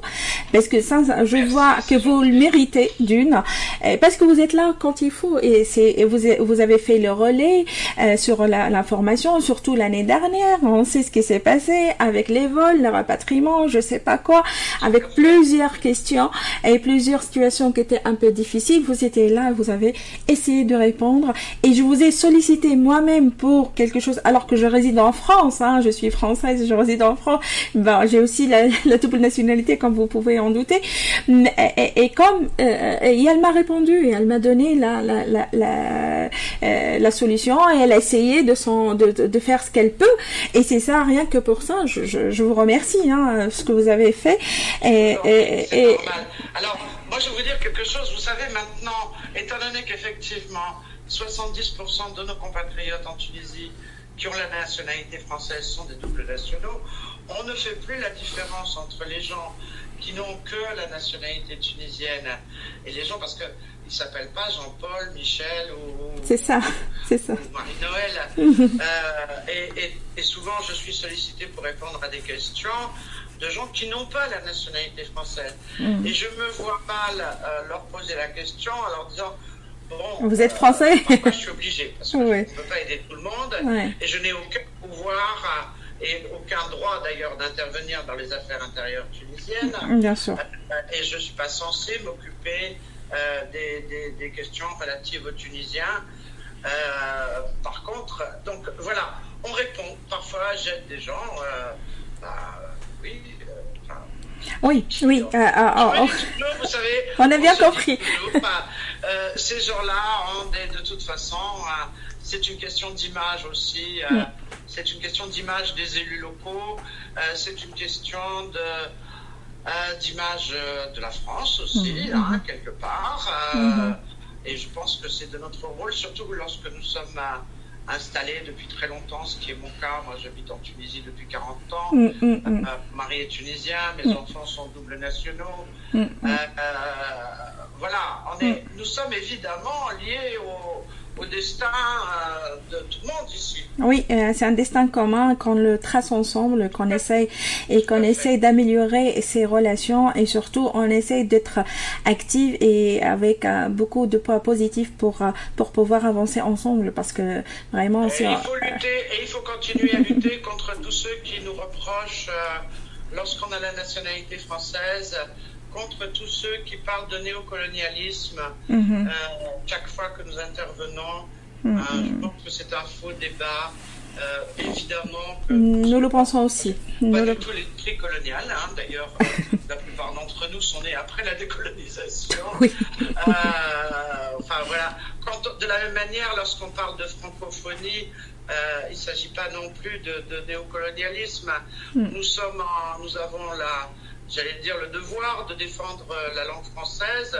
parce que ça, je vois que vous le méritez d'une, euh, parce que vous êtes là quand il faut, et c'est, vous, vous avez fait le relais euh, sur la- l'information, surtout l'année dernière, on sait ce qui s'est passé avec les vols, le rapatriement, je sais pas quoi, avec plusieurs questions et plusieurs situations qui étaient un peu difficiles, vous étiez là, vous avez essayé de répondre, et je vous ai sollicité moi-même pour quelque chose, alors que je réside en France, hein, je suis française, je réside en France, ben, j'ai aussi la, la double nationalité, comme vous pouvez en douter, et, et- et comme, euh, et elle m'a répondu, et elle m'a donné la, la, la, la, euh, la solution, et elle a essayé de, son, de, de, de faire ce qu'elle peut, et c'est ça, rien que pour ça, je, je, je vous remercie, hein, ce que vous avez fait, et, et. Alors, moi, je vais vous dire quelque chose. Vous savez, maintenant, étant donné qu'effectivement, 70% de nos compatriotes en Tunisie qui ont la nationalité française sont des doubles nationaux, on ne fait plus la différence entre les gens qui n'ont que la nationalité tunisienne et les gens, parce qu'ils ne s'appellent pas Jean-Paul, Michel ou, c'est ça, c'est ça. ou Marie-Noël. Euh, et, et- et souvent, je suis sollicité pour répondre à des questions de gens qui n'ont pas la nationalité française. Mm. Et je me vois mal euh, leur poser la question en leur disant Bon, Vous êtes français je suis obligé parce que Ouais. je ne peux pas aider tout le monde Ouais. et je n'ai aucun pouvoir euh, et aucun droit d'ailleurs d'intervenir dans les affaires intérieures tunisiennes. Bien sûr. Euh, et je ne suis pas censé m'occuper euh, des, des- des questions relatives aux Tunisiens. Euh, par contre, donc voilà, on répond. Parfois, j'aide des gens. euh, bah, oui. Oui, oui. euh, euh, oh, vous savez, On a bien compris. bah, euh, ces gens-là, ont des- de toute façon, euh, c'est une question d'image aussi. Mm. C'est une question d'image des élus locaux. c'est une question de d'image de la France aussi, Mhm, hein, mhm. quelque part. Mhm. Et je pense que c'est de notre rôle, surtout lorsque nous sommes installés depuis très longtemps, ce qui est mon cas. Moi, j'habite en Tunisie depuis 40 ans. Mm, mm, mm. Euh, mari est tunisien, mes Mm. enfants sont double nationaux. Euh, voilà, on est, nous sommes évidemment liés au, au destin euh, de tout le monde ici. Oui, euh, c'est un destin commun qu'on le trace ensemble, qu'on essaye et qu'on essaye d'améliorer ses relations et surtout on essaye d'être active et avec euh, beaucoup de poids positifs pour pour pouvoir avancer ensemble parce que vraiment et il faut lutter et il faut continuer à lutter contre tous ceux qui nous reprochent lorsqu'on a la nationalité française contre tous ceux qui parlent de néocolonialisme mhm. euh, chaque fois que nous intervenons. Mhm. Euh, je pense que c'est un faux débat. Euh, évidemment, nous le pensons aussi. Pas du tout l'esprit colonial. Hein. D'ailleurs, la plupart d'entre nous sont nés après la décolonisation. Oui. enfin voilà. Quand, de la même manière, lorsqu'on parle de francophonie, il ne s'agit pas non plus de, néocolonialisme. Hmm. Nous sommes, nous avons la j'allais dire, le devoir de défendre euh, la langue française.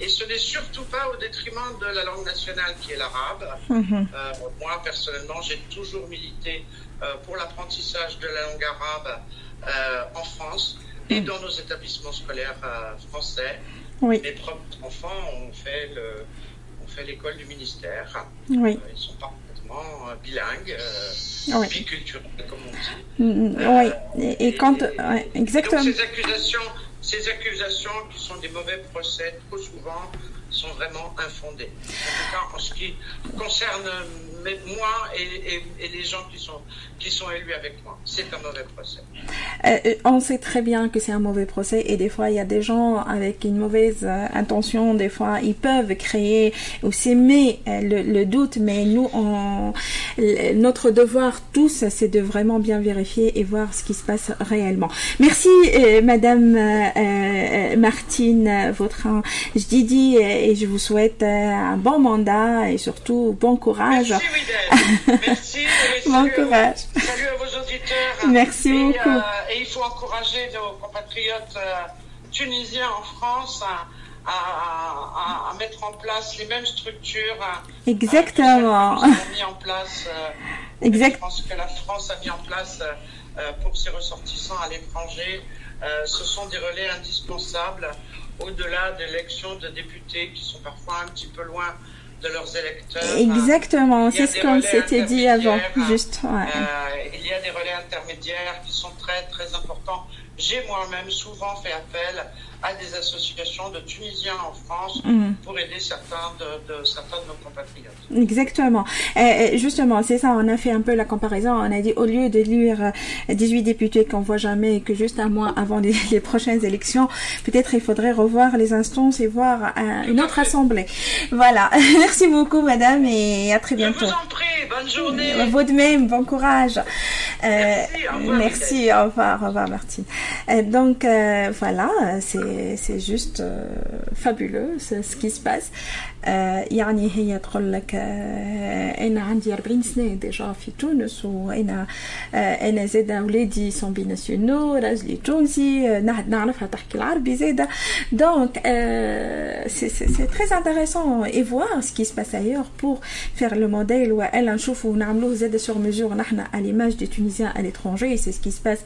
Et ce n'est surtout pas au détriment de la langue nationale qui est l'arabe. Mhm. Euh, moi, personnellement, j'ai toujours milité euh, pour l'apprentissage de la langue arabe en France et mhm. dans nos établissements scolaires français. Oui. Mes propres enfants ont fait le, fait l'école du ministère. Oui. ils sont parfaitement bilingues. Oui. biculturel, comme on dit. Mm, mm, oui, et, et quand. exactement. Donc ces accusations, ces accusations qui sont des mauvais procès, trop souvent, sont vraiment infondées. En tout cas, en ce qui concerne moi et, et, les gens qui sont, qui sont élus avec moi. C'est un mauvais procès. Euh, euh, on sait très bien que c'est un mauvais procès et des fois il y a des gens avec une mauvaise euh, intention, des fois ils peuvent créer ou s'aimer le, doute, mais nous, on, notre devoir tous, c'est de vraiment bien vérifier et voir ce qui se passe réellement. Merci Madame Martine Vautrin. Je dis et je vous souhaite un bon mandat et surtout bon courage. Merci. Merci. bon courage. Salut à vos auditeurs. Merci beaucoup. Euh, et il faut encourager nos compatriotes euh, tunisiens en France. À, mettre en place les mêmes structures euh, exactement que mis en place Exact. je pense que la France a mis en place pour ses ressortissants à l'étranger ce sont des relais indispensables au-delà d'élections de députés qui sont parfois un petit peu loin de leurs électeurs. Exactement, c'est ce qu'on s'était dit avant, juste. Ouais. Euh, il y a des relais intermédiaires qui sont très très importants. J'ai moi-même souvent fait appel à des associations de Tunisiens en France mhm. pour aider certains de, certains de nos compatriotes. Exactement. Et justement, c'est ça, on a fait un peu la comparaison. On a dit au lieu de lire 18 députés qu'on voit jamais et que juste un mois avant les, prochaines élections, peut-être il faudrait revoir les instances et voir euh, une autre assemblée. Voilà. Merci beaucoup, madame, et à très bientôt. Je vous en prie, bonne journée. Vous de même, bon courage. merci, au revoir. Merci, au revoir, au revoir, Martine. Euh, donc, euh, voilà, c'est c'est juste euh, fabuleux ce qui se passe يعني هي تقول لك أنا عندي 40 سنة déjà في تونس وأنا أنا زاده ولادي sont binationaux راجلي تونسي نعرفها تحكي العربي زاده donc c'est c'est très intéressant et voir ce qui se passe ailleurs pour faire le modèle والا نشوفوا نعملوه زاده sur mesure نحن à l'image des Tunisiens à l'étranger c'est ce qui se passe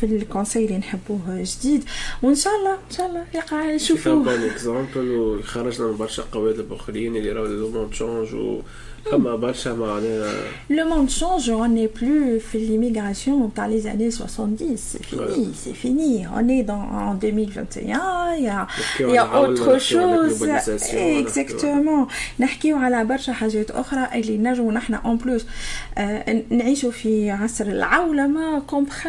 في ال conseil اللي نحبوه جديد وان شاء الله ان شاء الله يقع نشوفوا بون اكزومبل وخرجنا من برشا قوالب اخرين اللي راهو le monde change و فما برشا معناها Le monde change, on n'est plus fait l'immigration dans les années 70, c'est fini, c'est fini. On est dans, en 2021, il y a, il y a autre chose. Exactement. نحكيو على برشا حاجات أخرى اللي نجمو نحن en plus نعيشوا في عصر العولمة compris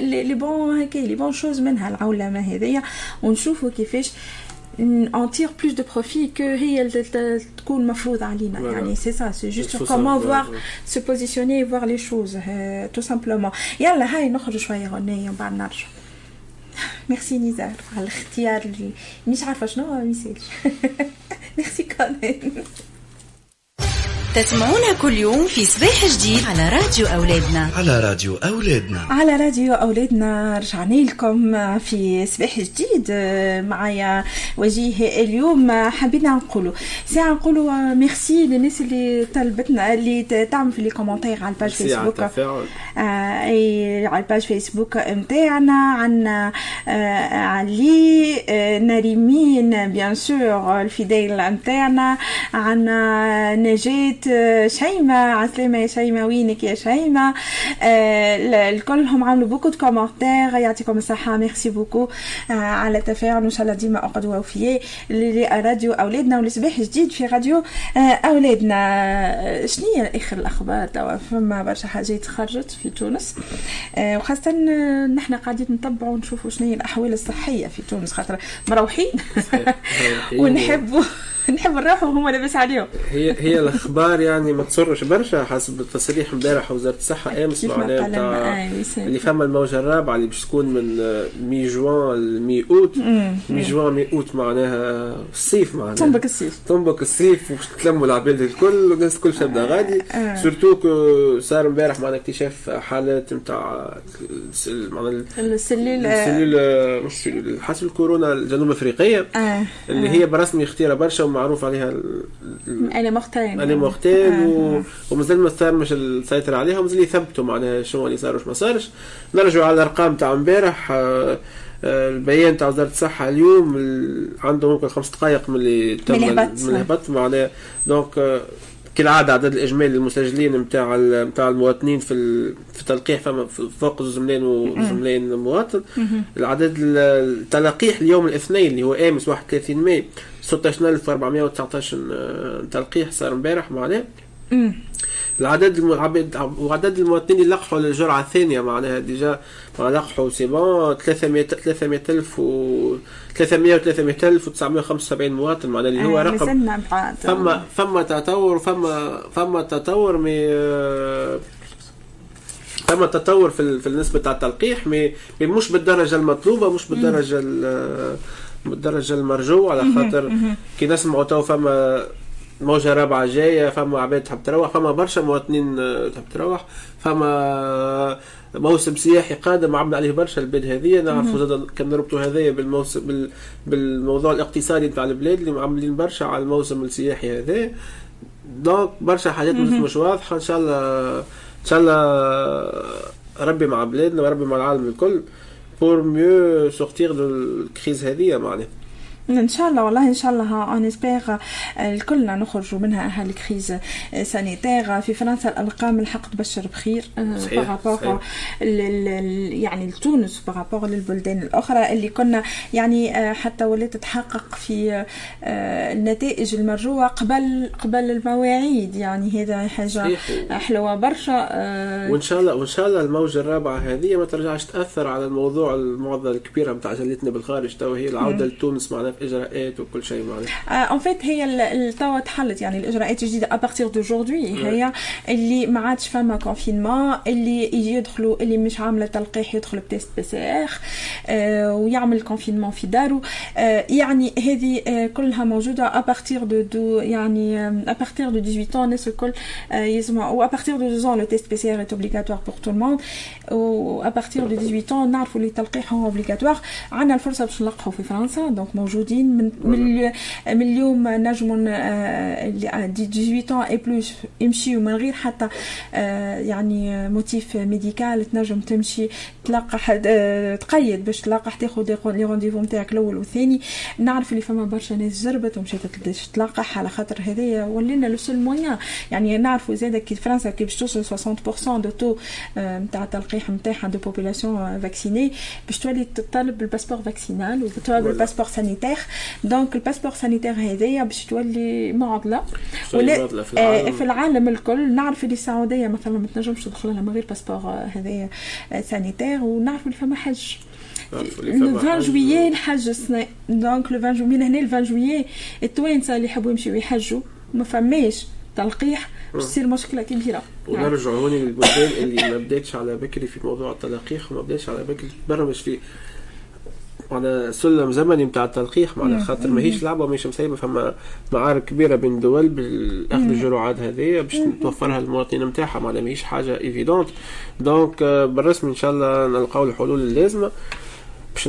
les bons هكا les bonnes choses منها العولمة هذيا ونشوفوا كيفاش en tire plus de profit que هي تكون مفروض علينا يعني c'est ça c'est juste comment voir se positionner et voir les choses tout simplement. يلا هاي نخرج شوية غنية وبعد نرجع ميرسي نزار على الاختيار اللي مش عارفه شنو ما يسالش ميرسي كمان تسمعونا كل يوم في صباح جديد على راديو أولادنا. على راديو أولادنا. على راديو أولادنا رجعنا لكم في صباح جديد معايا وجيه اليوم. حبينا نقولوا ساعة نقولوا ميرسي للناس اللي طلبتنا اللي تعمل في les commentaires على ال page فيسبوك آه أي على ال page فيسبوك نتاعنا عندنا آه علي آه نريمين bien sûr ال fidèle نتاعنا عندنا نجاة شيماء عسلامة يا شيماء وينك يا شيماء آه الكلهم عملوا beaucoup de commentaires يعطيكم الصحة. merci beaucoup آه على التفاعل. وإن شاء الله ديما أقعدوا وفياء لراديو أولادنا ولصباح جديد في راديو آه أولادنا. هي آخر الأخبار؟ توا فما برشا حاجات خرجت في تونس. آه وخاصة نحن قاعدين نتبعوا ونشوفوا شنو هي الأحوال الصحية في تونس خاطر مروحين. ونحبوا. نحب نروحوا وهم لاباس عليهم. هي هي الأخبار يعني ما تصرش برشا حسب التصريح امبارح وزارة الصحة أمس معناها اللي فما الموجة الرابعة اللي باش تكون من مي جوان مي أوت. مي جوان مي أوت معناها الصيف معناها. تنبك الصيف. تنبك الصيف وباش تلموا العباد الكل والناس الكل تبدا غادي. surtout que صار امبارح معنا اكتشاف حالات نتاع معناها السليل السليل مش حاسب الكورونا الجنوب أفريقية. اللي هي برسمي خطيره برشا معروف عليها أنا مختار آه. و... ومازال ما صار مش السيطرة عليها ومازال يثبتوا معناها شنو اللي صار وش ما صارش. نرجعوا على الأرقام تاع امبارح آه البيان تاع وزارة الصحة اليوم عنده ممكن خمس دقائق من اللي تم من الهبط معناها دونك كالعادة عدد الإجمالي للمسجلين نتاع نتاع المواطنين في في التلقيح فما فوق زوج ملايين وزوج ملايين مواطن. العدد التلقيح اليوم الاثنين اللي هو آمس 31 ماي 16419 تلقيح صار امبارح معناه؟ العدد المعبد وعدد المواطنين اللي لقحوا للجرعة الثانية معناها déjà لقحوا c'est bon 300 300000 و 300 و 300000 و 975 مواطن معناها اللي هو رقم فما فما تطور فما فما تطور mais فما تطور في في النسبة تاع التلقيح mais مش بالدرجة المطلوبة مش بالدرجة بالدرجه المرجوه على خاطر كي نسمعوا تو فما موجة رابعة جاية فما عباد تحب تروح فما برشا مواطنين تحب تروح فما موسم سياحي قادم عملنا عليه برشا البلاد هذه نعرفوا زاد كان نربطوا هذايا بالموسم بال بالموضوع الاقتصادي نتاع البلاد اللي عاملين برشا على الموسم السياحي هذا. donc برشا حاجات مش واضحة. إن شاء الله إن شاء الله ربي مع بلادنا وربي مع العالم الكل. pour mieux sortir de ال crise هذه معناها إن شاء الله والله إن شاء الله on espère الكلنا نخرجوا منها ها ال crise sanitaire. في فرنسا الأرقام الحق تبشر بخير par rapport يعني لتونس par rapport للبلدان الأخرى اللي كنا يعني حتى ولات تتحقق في النتائج المرجوه قبل قبل المواعيد. يعني هذا حاجة حلوة برشا وإن شاء الله وإن شاء الله الموجة الرابعة هذه ما ترجعش تأثر على الموضوع المعضلة الكبيرة نتاع جلتنا بالخارج تو هي العودة لتونس معناها اجراءات وكل شيء معناها en fait هي توا تحلت يعني الاجراءات الجديده à partir d'aujourd'hui هي اللي ما عادش فما confinement اللي يجي يدخلوا اللي مش عاملة تلقيح يدخل ب test PCR ويعمل confinement في داره آه يعني هذه آه كلها موجودة à partir de, de يعني à partir de 18 الناس الكل آه يسمعوا و à partir de 2 le test PCR est obligatoire pour tout le monde. و à partir de 18 نعرفوا اللي التلقيح هو obligatoire عندنا الفرصة باش نلقحوا في فرنسا donc موجودين من من, من اليوم نجموا dix-huit et plus يمشيوا من غير حتى يعني motif médical تنجم تمشي تلقح تقيد باش تلقح تاخذ لي rendez-vous نتاعك الأول والثاني. نعرف اللي فما برشا ناس جربت ومشيت تلقح على خاطر هذايا ولينا le seul moyen. يعني نعرفوا زاد كي فرنسا كي باش توصل 60% du taux نتاع التلقيح نتاعها de population vaccinée باش تولي تطلب ال passeport vaccinal وتطلب ال passeport sanitaire donc ال passeport sanitaire هذايا باش تولي معضلة. ولا في العالم. في العالم الكل. نعرف اللي السعودية مثلا ما تنجمش تدخل لها من غير passeport هذايا sanitaire. ونعرف اللي فما حج. لو 20 جويي السنة. donc le 20 juillet من هنا ل 20 جويي التوانسة اللي يحبوا يمشيو يحجوا ما فماش تلقيح باش تصير مشكلة كبيرة. ونرجع هوني للبلدان اللي ما بدأتش على بكري في موضوع التلقيح وما بدأتش على بكري تبرمج فيه معناها سلم زمني نتاع التلقيح معناها خاطر ماهيش لعبة ماهيش مسيبه فما معارك كبيرة بين الدول باخذ الجرعات هذه باش توفرها للمواطنين نتاعها معناها ماهيش حاجة évidente donc بالرسمي إن شاء الله نلقاو الحلول اللازمة. باش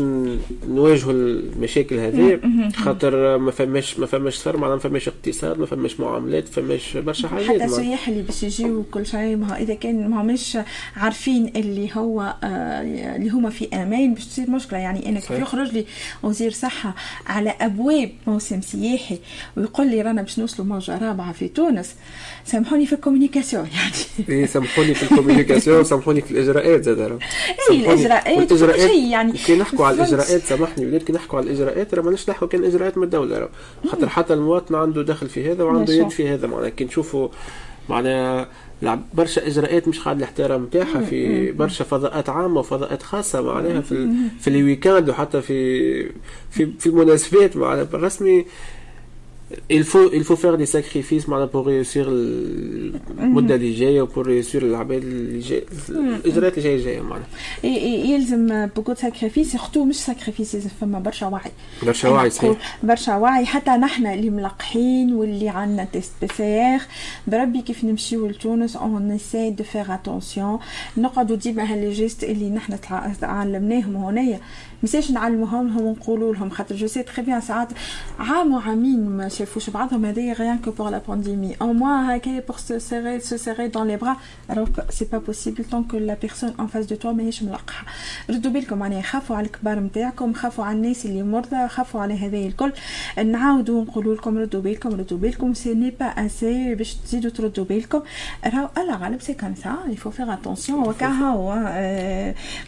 نواجهوا المشاكل هذه خاطر ما فماش ما فماش صار معناها ما فماش اقتصاد ما فماش معاملات ما فماش برشا حاجات. حتى السياح اللي باش يجيو وكل شيء ما إذا كان ما هماش عارفين اللي هو آه اللي هما في أمان باش تصير مشكلة. يعني أنا كيف يخرج لي وزير صحة على أبواب موسم سياحي ويقول لي رانا باش نوصلوا موجه رابعة في تونس سامحوني في ال communication يعني. اي سامحوني في ال communication سامحوني في الإجراءات زاد اي الإجراءات شيء يعني. كي نحكوا على الإجراءات سامحني ولاد كي نحكوا على الإجراءات راه ماناش نحكوا كان إجراءات من الدولة خاطر حتى المواطن عنده دخل في هذا وعنده يد في هذا. معناها كي نشوفوا معناها برشا إجراءات مش قاعد الاحترام نتاعها في برشا فضاءات عامة وفضاءات خاصة معناها في في ال week-end وحتى في في في المناسبات. معناها بالرسمي il faut il faut faire des sacrifices pour réussir المده اللي جاية و pour réussir العباد اللي جاية الاجراءات اللي جاية جاية معناها يلزم beaucoup sacrifices surtout مش sacrifices فما برشا وعي برشا وعي صحيح برشا وعي حتى نحن اللي ملقحين واللي عندنا test PCR بربي كيف نمشيو لتونس on essaye de faire attention نقعدوا ديما ها les gestes اللي نحن تعلمناهم هنايا مازالش نعلموهم لهم ونقولوا لهم خاطر je sais très bien ساعات عام وعامين ما شافوش بعضهم هذايا rien que pour la pandémie au moins هكايا pour se serrer se serrer dans les bras alors c'est pas possible tant que la personne en face de toi ماهيش ملقحه ردوا بالكم معناها خافوا على الكبار نتاعكم خافوا على الناس اللي مرضى خافوا على هذايا الكل. نعاودوا نقولوا لكم ردوا بالكم ردوا بالكم ce n'est pas assez باش تزيدوا تردوا بالكم. راهو الله غالب c'est comme ça il faut faire attention وكا هو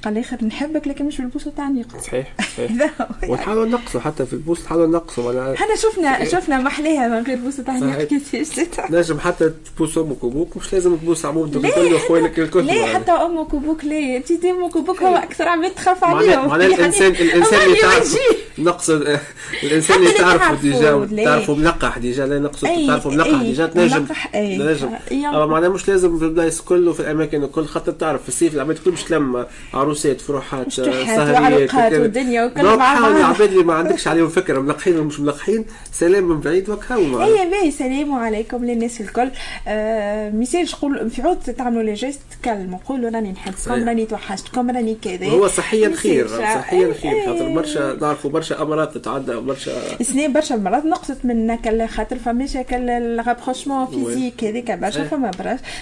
قال الآخر نحبك لكن مش بالبوسه تاع صحيح صحيح. ونحاولوا نقصوا حتى في البوس نحاولوا نقصوا إحنا شفنا شفنا محليها من غير بوسه تاع نجم حتى تبوس أمك وأبوك مش لازم تبوس عمومك الكل واخوانك الكل ليه حتى أمك وأبوك ليه؟ انت أمك وأبوك هو أكثر عباد تخاف عليهم. معناها الانسان الإنسان اللي تعرف نقصد الإنسان اللي تعرفه déjà تعرفه ملقح déjà لا نقصد تعرفه ملقح ديجا تنجم تنجم. معناها مش لازم في البلايص كل وفي الأماكن الكل خاطر تعرف في الصيف العباد الكل مش تلم عروسات فروحات سهريات والدنيا وكل مع بعض العباد اللي ما عندكش عليهم فكرة ملقحين ومش ملقحين سلام من بعيد وكهو. اي باهي سلام عليكم للناس الكل. آه مثال نقول في عود تعملوا لي جيست كلموا قولوا راني نحبكم راني توحشتكم راني كذا. هو صحيا خير صحيا خير خاطر برشا نعرفوا برشا أمراض تتعدى برشا سنين برشا مرات نقصت منا كل خاطر فماش ال rapprochement physique هذيك برشا فما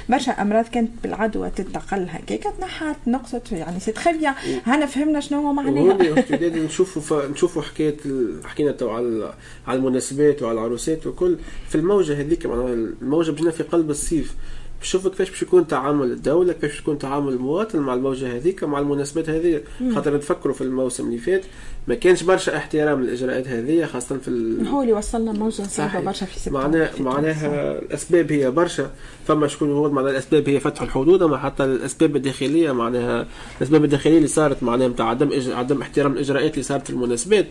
برشا أمراض كانت بالعدوى تنتقل هكاك تنحت نقصت يعني c'est très bien هنا فهمنا شنو هو معناها. نشوفوا ف... نشوفوا حكاية حكينا تو على على المناسبات وعلى العروسات وكل. في الموجة هذيك معناها الموجة بجينا في قلب الصيف. بشوف كيفاش باش يكون تعامل الدولة كيفاش يكون تعامل المواطن مع الموجة هذيك مع المناسبات هذه خاطر نتفكروا في الموسم اللي فات ما كانش برشا احترام للإجراءات هذه خاصة في ال... هو اللي وصلنا موجة صعبة برشا في سبتمبر معناها معناها الأسباب هي برشا. فما شكون يقول معناها الأسباب هي فتح الحدود أما حتى الأسباب الداخلية معناها الأسباب الداخلية اللي صارت معناها نتاع عدم إج... عدم احترام الإجراءات اللي صارت في المناسبات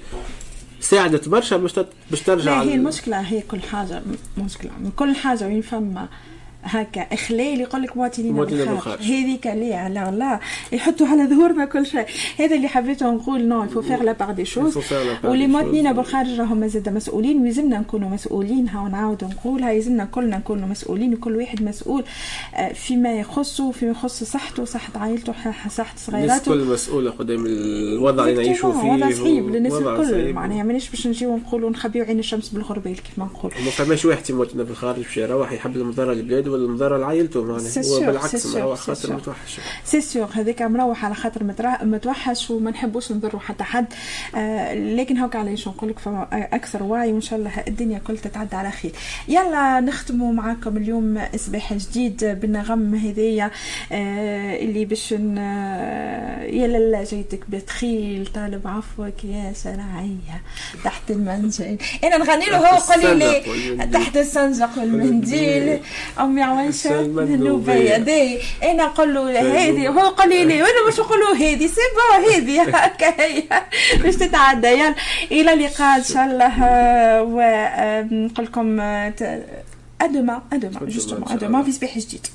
ساعدت برشا باش باش ترجع هي المشكلة هي كل حاجة مشكلة. من كل حاجة وين فما هكا اخلال يقول لك مواطنين بالخارج. هذيك لا لا لا يحطوا على ظهورنا كل شيء. هذا اللي حبيته نقول non il faut faire la part des choses واللي مواطنين بالخارج راهم زاد مسؤولين ويلزمنا نكونوا مسؤولين. ها نعاود نقولها يلزمنا كلنا نكونوا مسؤولين وكل واحد مسؤول فيما يخصه فيما يخص صحته صحة عائلته صحة صغيراته. الناس كل مسؤولة قدام الوضع اللي نعيشوا فيه وضع صعيب للناس الكل. معناها مانيش باش نجيو نقولوا نخبيو عين الشمس بالغربال كيف ما نقول ما فماش واحد مواطن بالخارج باش يروح يحب المضرة لبلاده المضرة لعائلته معناها وبالعكس مروح خاطر متوحش. سي سيغ هذاك مروح على خاطر متوحش وما نحبوش نضروا حتى حد. آه لكن هاك علاش نقول لك فما أكثر وعي وإن شاء الله الدنيا كل تتعدى على خير. يلا نختموا معاكم اليوم اصباح جديد بالنغم هذيا آه اللي باش يا لالا جيتك بتخيل طالب عفوك يا سرعيه تحت المنزل. إنا نغني له هو قال لي تحت السنجق والمنديل. أمي عويشه النوبه يدي. أنا نقول له هذه هو قال لي وأنا مش نقول له هذه. c'est bon هذه. هكا هي. باش تتعدى. يلا. إلى اللقاء إن شاء الله. ونقول لكم à demain à demain justement. à demain في صباح جديد.